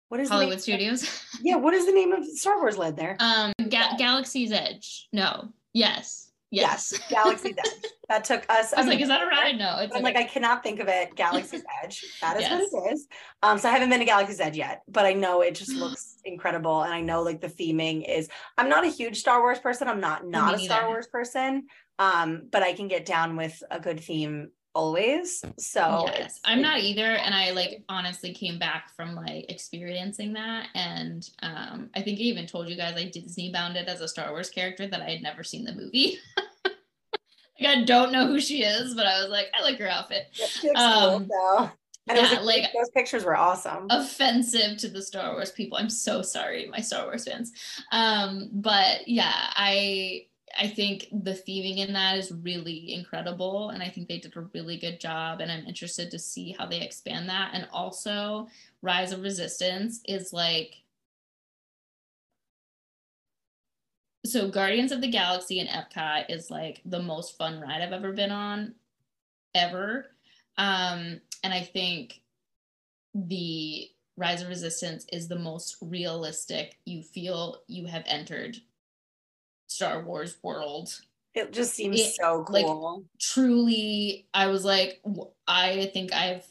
what is Hollywood Studios. yeah, what is the name of Star Wars land there? Um, Ga- Galaxy's Edge. No. Yes. Yes. <laughs> Galaxy's Edge. That took us. I was like, is that a ride? No. It's I'm like, I cannot think of it. Galaxy's <laughs> Edge. That is yes. what it is. Um, so I haven't been to Galaxy's Edge yet, but I know it just looks <gasps> incredible. And I know like the theming is I'm not a huge Star Wars person. I'm not not a Star Wars person. Um, but I can get down with a good theme always. So yes, I'm not either. And I like honestly came back from like experiencing that. And um, I think I even told you guys I Disney bounded as a Star Wars character that I had never seen the movie. <laughs> like, I don't know who she is, but I was like, I like her outfit. Yep, um, cool, and yeah, like, like those pictures were awesome. Offensive to the Star Wars people. I'm so sorry, my Star Wars fans. Um, but yeah, I I think the theming in that is really incredible. And I think they did a really good job. And I'm interested to see how they expand that. And also, Rise of Resistance is like, so Guardians of the Galaxy and Epcot is like the most fun ride I've ever been on, ever. Um, and I think the Rise of Resistance is the most realistic you feel you have entered Star Wars world. It just seems it, so cool. Like, truly, I was like, I think I've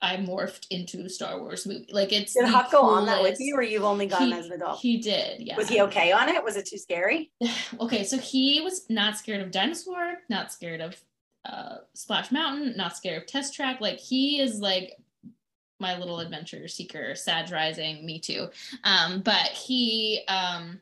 I morphed into Star Wars movie. Like it's did Huck go on that with you, or you've only gone he, as an adult? He did. Yeah. Was he okay on it? Was it too scary? <sighs> okay, so he was not scared of dinosaur, not scared of uh, Splash Mountain, not scared of Test Track. Like he is like my little adventure seeker, Sag Rising, me too. Um, but he um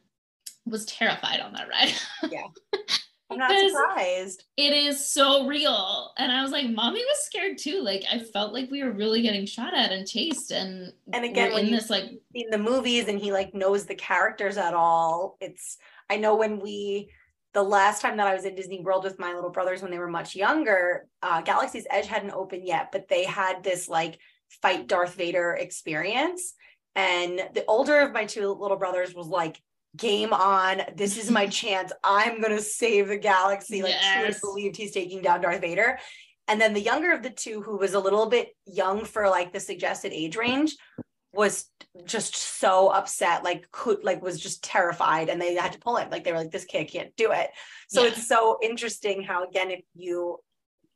was terrified on that ride. Yeah. <laughs> I'm not surprised. it is so real. And I was like, mommy was scared too. Like I felt like we were really getting shot at and chased. And And again, when in this like in the movies and he like knows the characters at all. It's I know when we the last time that I was in Disney World with my little brothers when they were much younger, uh, Galaxy's Edge hadn't opened yet, but they had this like fight Darth Vader experience. And the older of my two little brothers was like, game on. This is my <laughs> chance. I'm gonna save the galaxy. Like truly believed he's taking down Darth Vader. And then the younger of the two, who was a little bit young for like the suggested age range, was just so upset, like could like was just terrified, and they had to pull him. Like they were like, "This kid can't do it." So Yeah. it's so interesting how again, if you,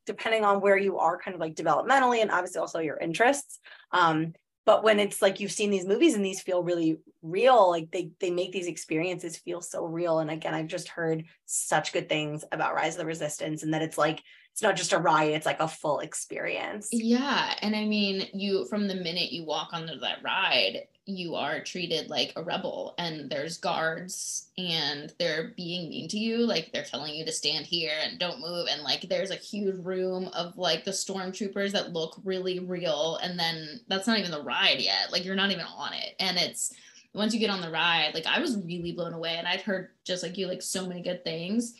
depending on where you are, kind of like developmentally, and obviously also your interests, um, but when it's like you've seen these movies and these feel really real, like they they make these experiences feel so real. And again, I've just heard such good things about Rise of the Resistance, and that it's like it's not just a ride; it's like a full experience. Yeah, and I mean, you from the minute you walk onto that ride, you are treated like a rebel, and there's guards, and they're being mean to you, like they're telling you to stand here and don't move, and like there's a huge room of like the stormtroopers that look really real, and then that's not even the ride yet, like you're not even on it, and it's once you get on the ride, like I was really blown away, and I'd heard just like you, like so many good things,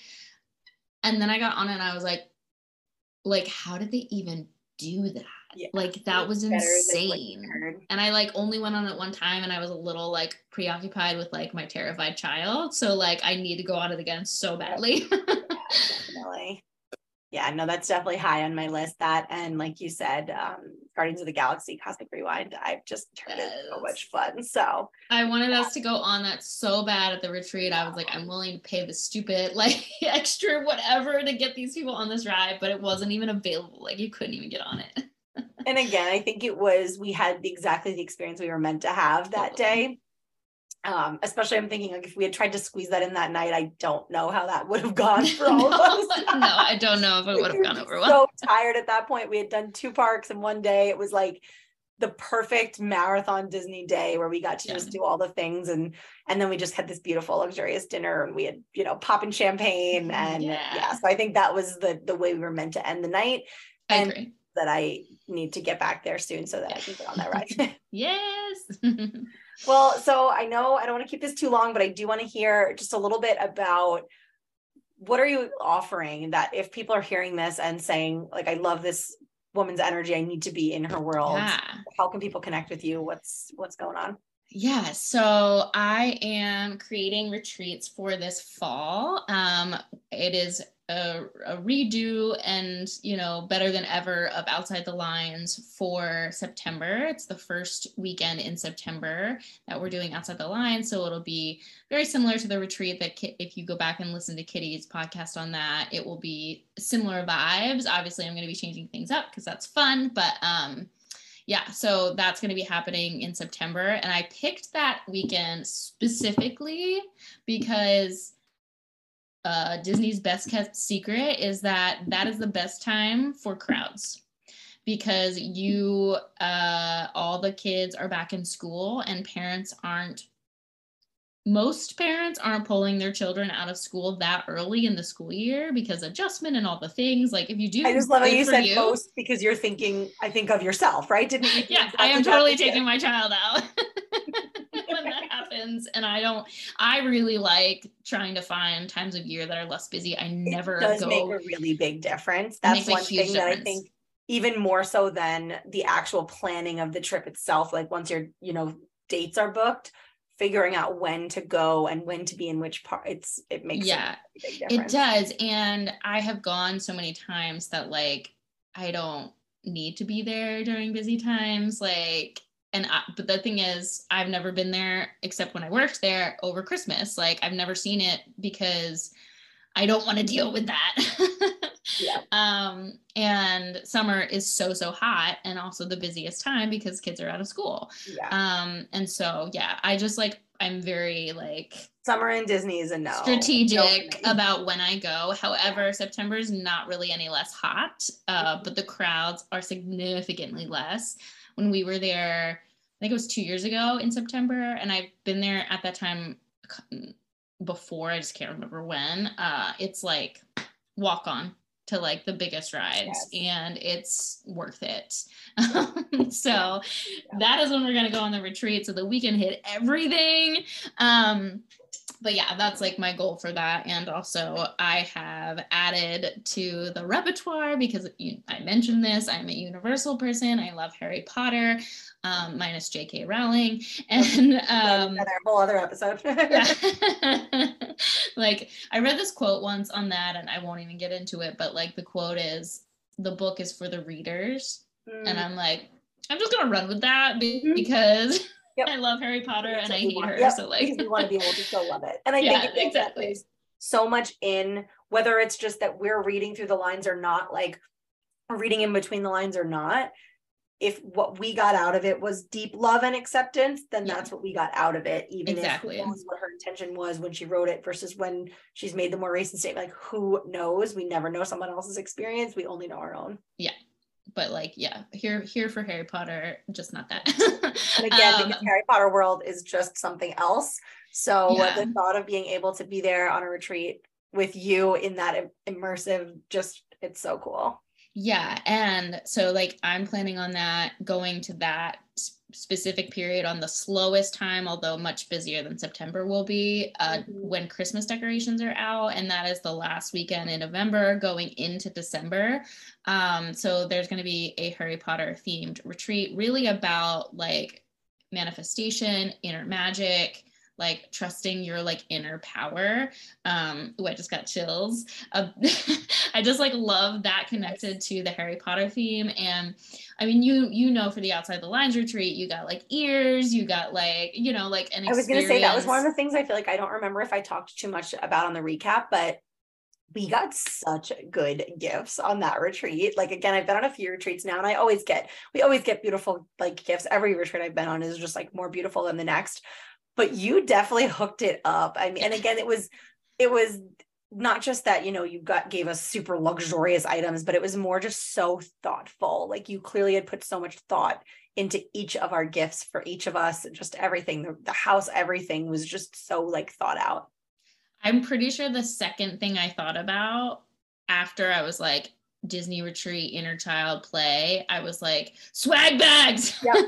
and then I got on it, and I was like like how did they even do that Yeah. like that was Better than what you insane and i like only went on it one time and i was a little like preoccupied with like my terrified child so like i need to go on it again so badly <laughs> definitely. Yeah, no, that's definitely high on my list. That and like you said, um, Guardians of the Galaxy Cosmic Rewind. I've just heard it so Yes. much fun. So i wanted us to go on that so bad at the retreat i was like i'm willing to pay the stupid <laughs> like extra whatever to get these people on this ride but it wasn't even available like you couldn't even get on it <laughs> and again, I think it was we had exactly the experience we were meant to have that day. Um, especially I'm thinking like if we had tried to squeeze that in that night, I don't know how that would have gone <laughs> for all of us. no, <laughs> no, I don't know if it would have gone over <laughs> well. So tired at that point. We had done two parks in one day. It was like the perfect marathon Disney day where we got to Yeah. just do all the things and and then we just had this beautiful luxurious dinner and we had you know popping champagne and yeah. Yeah. so I think that was the the way we were meant to end the night I and- agree. that I need to get back there soon so that I can get on that ride. Yes. Well, so I know I don't want to keep this too long, but I do want to hear just a little bit about what are you offering that if people are hearing this and saying, like, I love this woman's energy, I need to be in her world. yeah. How can people connect with you? What's what's going on? Yeah, so I am creating retreats for this fall. Um, it is a, a redo and you know better than ever of Outside the Lines for September. It's the first weekend in September that we're doing Outside the Lines, so it'll be very similar to the retreat that if you go back and listen to Kitty's podcast on that, it will be similar vibes. Obviously, I'm going to be changing things up because that's fun, but um, yeah, so that's going to be happening in September. And I picked that weekend specifically because uh, Disney's best kept secret is that that is the best time for crowds because you, uh, all the kids are back in school and parents aren't. Most parents aren't pulling their children out of school that early in the school year because adjustment and all the things. Like if you do, I just love how you said most because you're thinking, I think of yourself, right? Didn't you? yeah, I am totally taking my child out <laughs> when that happens. And I don't, I really like trying to find times of year that are less busy. I never it does go. make a really big difference. That's one thing that I difference. think even more so than the actual planning of the trip itself. Like once your, you know, dates are booked, figuring out when to go and when to be in which part, it's it makes yeah, a big it does. And I have gone so many times that like I don't need to be there during busy times. Like, and I, but the thing is, I've never been there except when I worked there over Christmas. Like, I've never seen it because I don't want to deal with that. <laughs> Yeah. Um, and summer is so so hot and also the busiest time because kids are out of school. Yeah. Um, and so yeah, I just like I'm very like Summer in Disney is a no. strategic No about when I go. However, September is not really any less hot, uh, but the crowds are significantly less. When we were there, I think it was two years ago in September, and I've been there at that time before. I just can't remember when. Uh, it's like walk on to like the biggest rides yes. and it's worth it. <laughs> so yeah. that is when we're gonna go on the retreat so that we can hit everything. Um, but yeah, that's like my goal for that. And also, I have added to the repertoire because you, I mentioned this. I'm a Universal person. I love Harry Potter, um, minus J.K. Rowling, <laughs> and <laughs> um, another whole other episode. <laughs> like I read this quote once on that, and I won't even get into it. But like the quote is, "The book is for the readers," mm. and I'm like, I'm just gonna run with that mm-hmm. because. Yep. I love Harry Potter and I hate her. Yep. So like we want to be able to still love it. And I <laughs> yeah, think exactly. so much in whether it's just that we're reading through the lines or not, like reading in between the lines or not. If what we got out of it was deep love and acceptance, then yeah. that's what we got out of it. Even exactly. if knows what her intention was when she wrote it versus when she's made the more recent statement. Like who knows? We never know someone else's experience. We only know our own. Yeah, but like yeah here here for harry potter just not that and <laughs> again um, because harry potter world is just something else so yeah. the thought of being able to be there on a retreat with you in that immersive just it's so cool yeah and so like i'm planning on that going to that specific period on the slowest time, although much busier than September will be, uh, mm-hmm. when Christmas decorations are out. And that is the last weekend in November going into December. Um, so there's going to be a Harry Potter themed retreat, really about like manifestation, inner magic, like trusting your like inner power um oh i just got chills uh, <laughs> i just like love that connected to the harry potter theme and i mean you you know for the outside the lines retreat you got like ears you got like you know like an i was gonna say that was one of the things i feel like i don't remember if i talked too much about on the recap but we got such good gifts on that retreat. Like again, I've been on a few retreats now and I always get we always get beautiful like gifts. Every retreat I've been on is just like more beautiful than the next but you definitely hooked it up. I mean, and again, it was it was not just that you know you got gave us super luxurious items but it was more just so thoughtful. Like you clearly had put so much thought into each of our gifts for each of us just everything the, the house everything was just so like thought out. I'm pretty sure the second thing i thought about after i was like Disney retreat, inner child play, I was like, swag bags. Yep. <laughs>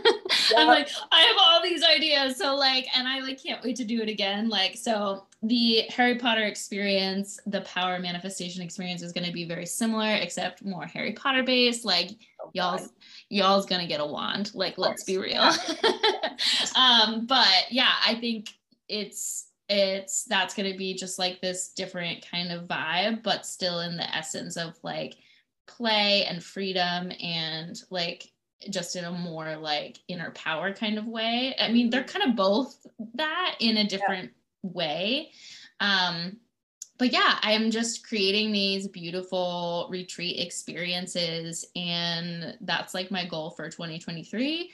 Yep. I'm like, I have all these ideas. So like, and I like can't wait to do it again. Like, so the Harry Potter experience, the power manifestation experience is going to be very similar, except more Harry Potter based. Like oh, y'all's y'all's gonna get a wand. Like, let's be real. <laughs> um, but yeah, I think it's it's that's gonna be just like this different kind of vibe, but still in the essence of like play and freedom and like just in a more like inner power kind of way. I mean, they're mm-hmm. kind of both that in a different yeah. way. Um, but yeah, I'm just creating these beautiful retreat experiences, and that's like my goal for 2023.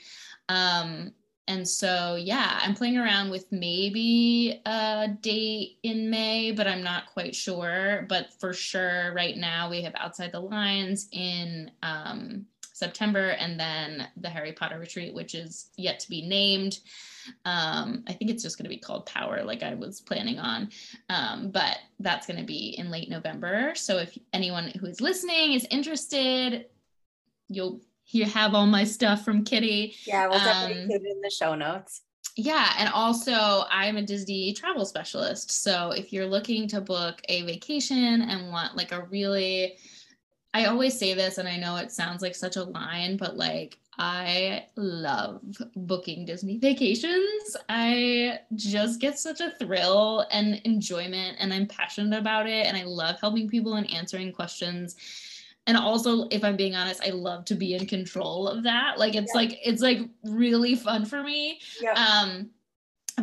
Um, and so, yeah, I'm playing around with maybe a date in May, but I'm not quite sure. But for sure, right now we have Outside the Lines in um, September and then the Harry Potter retreat, which is yet to be named. Um, I think it's just going to be called Power, like I was planning on. Um, but that's going to be in late November. So if anyone who is listening is interested, you'll you have all my stuff from Kitty. Yeah, we'll definitely um, put it in the show notes. Yeah, and also I'm a Disney travel specialist. So if you're looking to book a vacation and want like a really I always say this and I know it sounds like such a line, but like I love booking Disney vacations. I just get such a thrill and enjoyment and I'm passionate about it and I love helping people and answering questions and also if i'm being honest i love to be in control of that like it's yeah. like it's like really fun for me yeah. um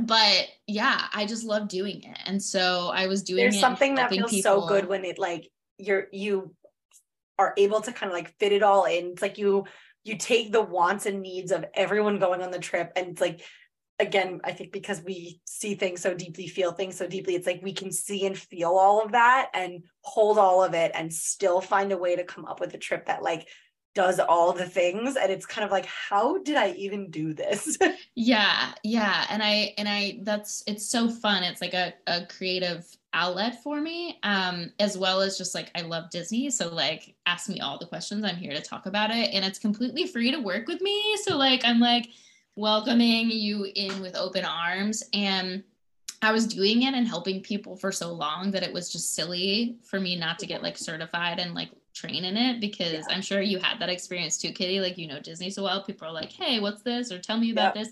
but yeah i just love doing it and so i was doing there's something that feels people. so good when it like you're you are able to kind of like fit it all in it's like you you take the wants and needs of everyone going on the trip and it's like again, I think because we see things so deeply, feel things so deeply, it's like we can see and feel all of that and hold all of it and still find a way to come up with a trip that like does all the things. And it's kind of like how did i even do this? <laughs> Yeah yeah. And i and i that's it's so fun. It's like a, a creative outlet for me um as well as just like i love disney. So like ask me all the questions. I'm here to talk about it. And it's completely free to work with me. So like i'm like welcoming you in with open arms and I was doing it and helping people for so long that it was just silly for me not to get like certified and like train in it because yeah. I'm sure you had that experience too, Kitty. Like, you know, Disney so well, people are like, hey, what's this? Or tell me about this.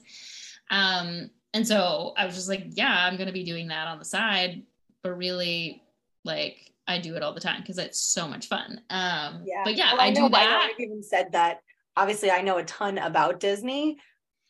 Um, and so I was just like, yeah, I'm going to be doing that on the side. But really, like, I do it all the time because it's so much fun. Um, yeah. But yeah, well, I, I know, do that. I even said that. Obviously, I know a ton about Disney,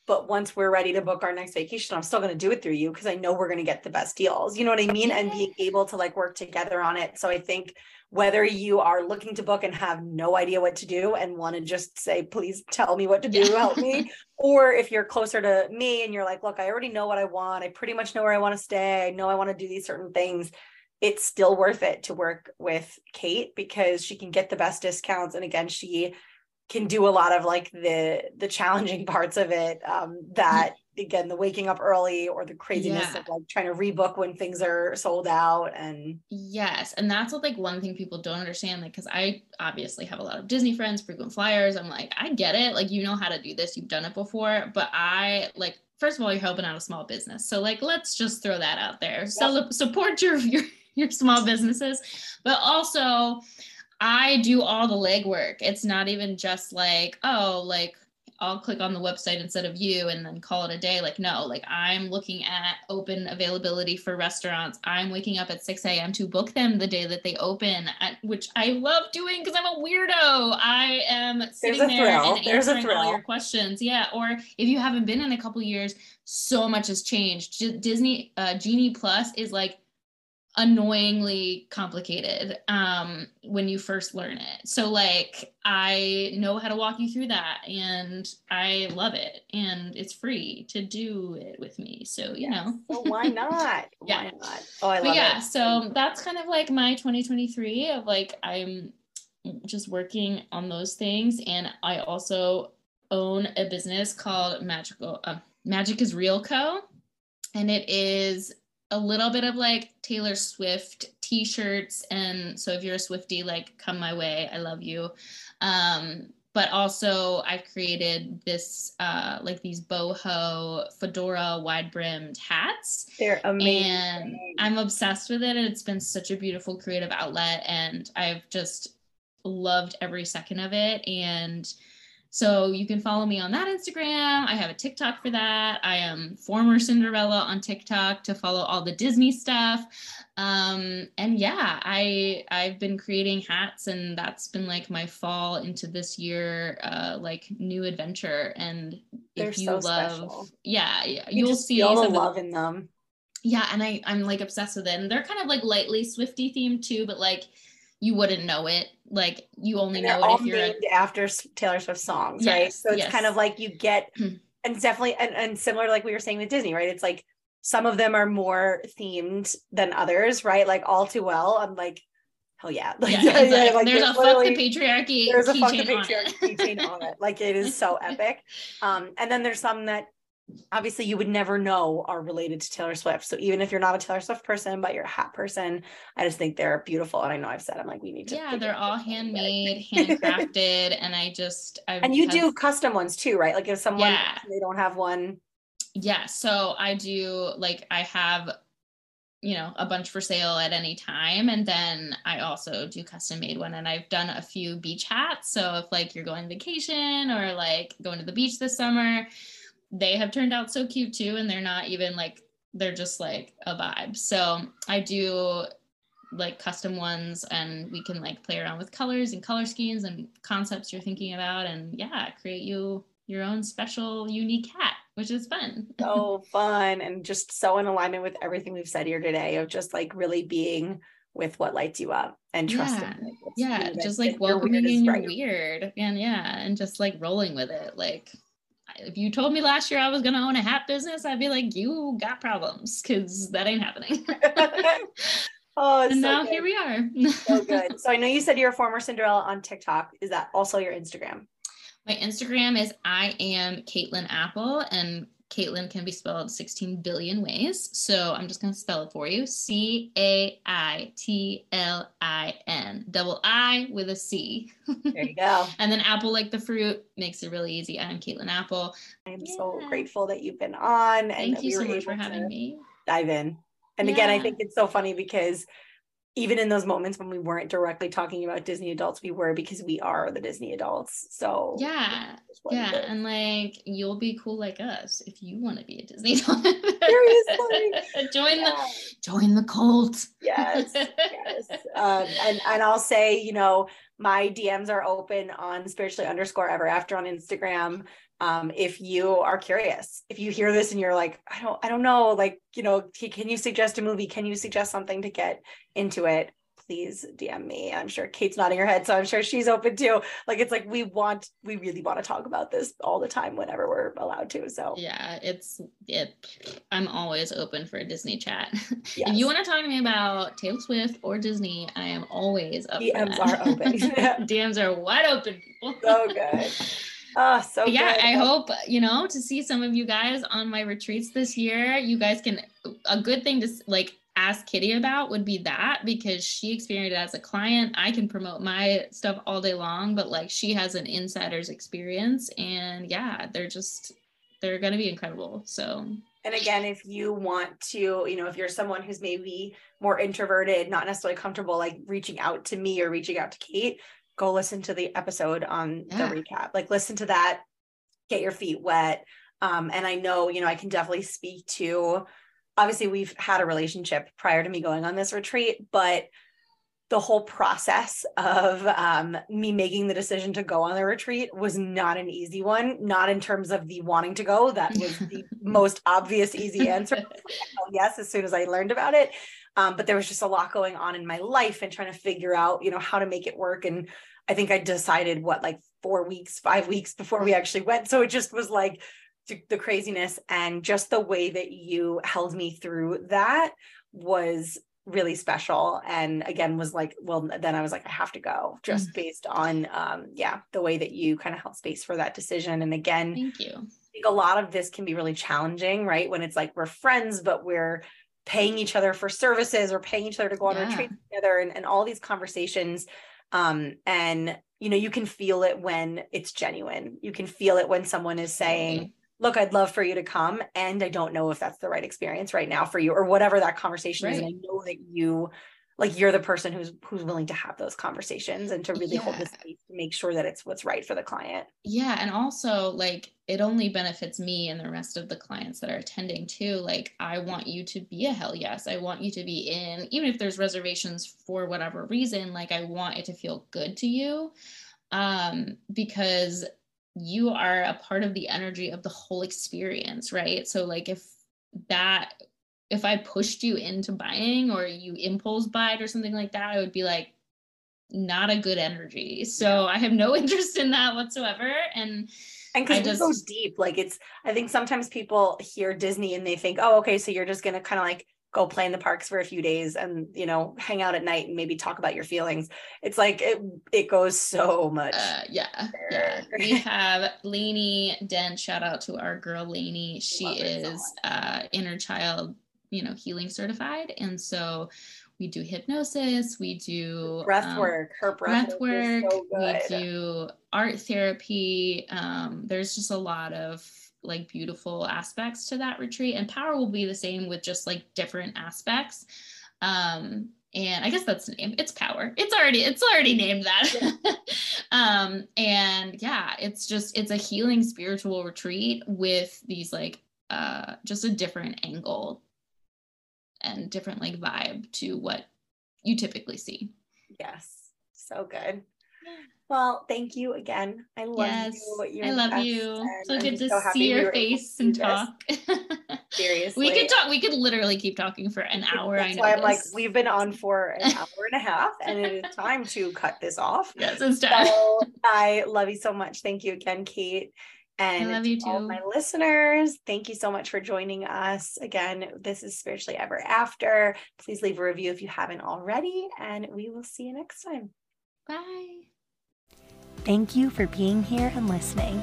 but once we're ready to book our next vacation, I'm still going to do it through you because I know we're going to get the best deals. You know what I mean? And being able to like work together on it. So I think whether you are looking to book and have no idea what to do and want to just say, please tell me what to do, yeah. help me. <laughs> Or if you're closer to me and you're like, look, I already know what I want. I pretty much know where I want to stay. I know I want to do these certain things. It's still worth it to work with Cait because she can get the best discounts. And again, she can do a lot of like the the challenging <laughs> parts of it um that again the waking up early or the craziness yeah. of like trying to rebook when things are sold out and yes and that's what like one thing people don't understand like because i obviously have a lot of disney friends frequent flyers. I'm like i get it. Like you know how to do this. You've done it before. But i like first of all you're helping out a small business. So like let's just throw that out there. Yep. so support your <laughs> your your small businesses. But also I do all the legwork. It's not even just like, oh, like I'll click on the website instead of you and then call it a day. Like, no, like I'm looking at open availability for restaurants. I'm waking up at 6 a.m. to book them the day that they open, which I love doing because I'm a weirdo. I am sitting there thrill. and There's answering all your questions. Yeah. Or if you haven't been in a couple years, so much has changed. Disney uh, Genie Plus is like annoyingly complicated um, when you first learn it. So like I know how to walk you through that and I love it and it's free to do it with me. So, you yes. know. so why not? <laughs> yeah. Why not? Oh, I love but yeah, it. so that's kind of like my 2023 of like I'm just working on those things and I also own a business called Magical uh, Magic is Real Co. And it is a little bit of like Taylor Swift t-shirts and so if you're a Swiftie like come my way I love you. Um but also I've created this uh like these boho fedora wide brimmed hats. They're amazing. And I'm obsessed with it and it's been such a beautiful creative outlet and I've just loved every second of it and so you can follow me on that Instagram. I have a TikTok for that. I am former Cinderella on TikTok to follow all the Disney stuff. Um, and yeah, I I've been creating hats, and that's been like my fall into this year, uh, like new adventure. And They're if you so love, special. yeah, yeah, you will see all the love in them. Yeah, and I I'm like obsessed with it, and they're kind of like lightly Swiftie themed too, but like you wouldn't know it. Like you only know it if you're named after Taylor Swift songs, yes, right? So it's yes. kind of like you get, <clears throat> and definitely, and, and similar to like we were saying with Disney, right? It's like some of them are more themed than others, right? Like all too well. I'm like, hell yeah. Like, <laughs> yeah, yeah, like, there's, there's, a fuck the patriarchy. There's a fuck the patriarchy keychain on it. Like it is so <laughs> epic. Um, and then there's some that obviously you would never know are related to Taylor Swift. So even if you're not a Taylor Swift person, but you're a hat person, I just think they're beautiful. And I know I've said I'm like, we need to. Yeah, they're all handmade, <laughs> handcrafted, and I just. I've, and you have, do custom ones too, right? Like if someone yeah. they don't have one. Yeah, so I do like I have you know a bunch for sale at any time and then i also do custom made one and i've done a few beach hats so if like you're going vacation or like going to the beach this summer they have turned out so cute too and they're not even like they're just like a vibe. So i do like custom ones and we can like play around with colors and color schemes and concepts you're thinking about and yeah create you your own special unique hat which is fun. <laughs> So fun and just so in alignment with everything we've said here today of just like really being with what lights you up and trusting yeah, yeah just like welcoming in your weird and yeah and just like rolling with it like if you told me last year I was going to own a hat business, I'd be like, you got problems because that ain't happening. <laughs> <laughs> Oh, and so now good. here we are. so <laughs> good. So I know you said you're a former Cinderella on TikTok. Is that also your Instagram? My Instagram is I am Caitlin Apple, and Caitlin can be spelled 16 billion ways. So I'm just going to spell it for you C A I T L I N, double I with a C. There you go. <laughs> and then apple like the fruit makes it really easy. I'm Caitlin Apple. I am so grateful that you've been on and Thank you we so much for having me. dive in. And again, I think it's so funny because even in those moments when we weren't directly talking about Disney adults, we were because we are the Disney adults. So Yeah. it's what it Yeah. And like, you'll be cool like us if you want to be a Disney <laughs> adult. Seriously. join the Yeah. join the cult. yes yes <laughs> um, and and i'll say you know my dms are open on spiritually underscore ever after on instagram um, if you are curious if you hear this and you're like i don't i don't know like you know can you suggest a movie can you suggest something to get into it please dm me i'm sure cait's nodding her head so i'm sure she's open too like it's like we want we really want to talk about this all the time whenever we're allowed to so Yeah, it's it. I'm always open for a Disney chat. <laughs> If you want to talk to me about Taylor Swift or Disney, I am always up. DMs are open. <laughs> DMs are wide open. People. <laughs> so good oh so yeah, good. I hope you know to see some of you guys on my retreats this year. You guys can a good thing to like ask Kitty about would be that because she experienced it as a client. I can promote my stuff all day long, but like she has an insider's experience, and yeah, they're just they're gonna be incredible. So And again, if you want to, you know, if you're someone who's maybe more introverted, not necessarily comfortable like reaching out to me or reaching out to Cait, go listen to the episode on Yeah. the recap. Like listen to that, get your feet wet. Um, and I know, you know, I can definitely speak to obviously we've had a relationship prior to me going on this retreat, but the whole process of um, me making the decision to go on the retreat was not an easy one. Not in terms of the wanting to go. That was the <laughs> most obvious, easy answer. <laughs> Yes, as soon as I learned about it. Um, but there was just a lot going on in my life and trying to figure out, you know, how to make it work. And I think I decided what, like four weeks, five weeks before we actually went. So it just was like the, craziness and just the way that you held me through that was really special and again was like well then i was like i have to go just based on um yeah the way that you kind of held space for that decision and again thank you. I think a lot of this can be really challenging, right? When it's like we're friends, but we're paying each other for services or paying each other to go on Yeah. retreats together and, and all these conversations. Um, and you know, you can feel it when it's genuine. You can feel it when someone is saying, Look, I'd love for you to come. And I don't know if that's the right experience right now for you, or whatever that conversation is. And I know that you like you're the person who's who's willing to have those conversations and to really hold the space to make sure that it's what's right for the client. Yeah, and also like it only benefits me and the rest of the clients that are attending too. Like I want you to be a hell yes. I want you to be in, even if there's reservations for whatever reason, like I want it to feel good to you. Um, because you are a part of the energy of the whole experience, right? So like if that if I pushed you into buying or you impulse buy it or something like that, I would be like, not a good energy. So I have no <laughs> interest in that whatsoever. And And because I we go deep, like it's, I think sometimes people hear Disney and they think, oh, okay, so you're just gonna kind of like go play in the parks for a few days and you know hang out at night and maybe talk about your feelings. It's like it it goes so much. uh, yeah, yeah. <laughs> We have Lainey Dent. Shout out to our girl Lainey. She her so is uh, inner child, you know, healing certified, and so we do hypnosis. We do breath um, work, her breath, breath work, so we do art therapy. Um, there's just a lot of like beautiful aspects to that retreat, and power will be the same with just like different aspects. Um, and I guess that's the name. It's power. It's already it's already named that. <laughs> um, and yeah, it's just it's a healing spiritual retreat with these like uh just a different angle and different like vibe to what you typically see. Yes, so good. Well, thank you again. I love yes, you. You're I love you. So I'm good to so see your face and talk. Seriously. <laughs> we could talk. We could literally keep talking for an <laughs> hour. I know. why I'm like, we've been on <laughs> for an hour and a half, and it is time to cut this off. yes, it's time. So I love you so much. Thank you again, Cait. And I love you to all too. my listeners, thank you so much for joining us. Again, this is Spiritually Ever After. Please leave a review if you haven't already, and we will see you next time. Bye. Thank you for being here and listening.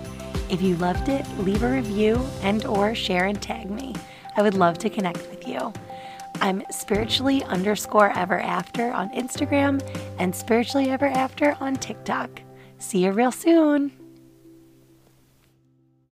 If you loved it, leave a review and or share and tag me. I would love to connect with you. I'm spiritually underscore ever after on Instagram and spiritually ever after on TikTok. See you real soon.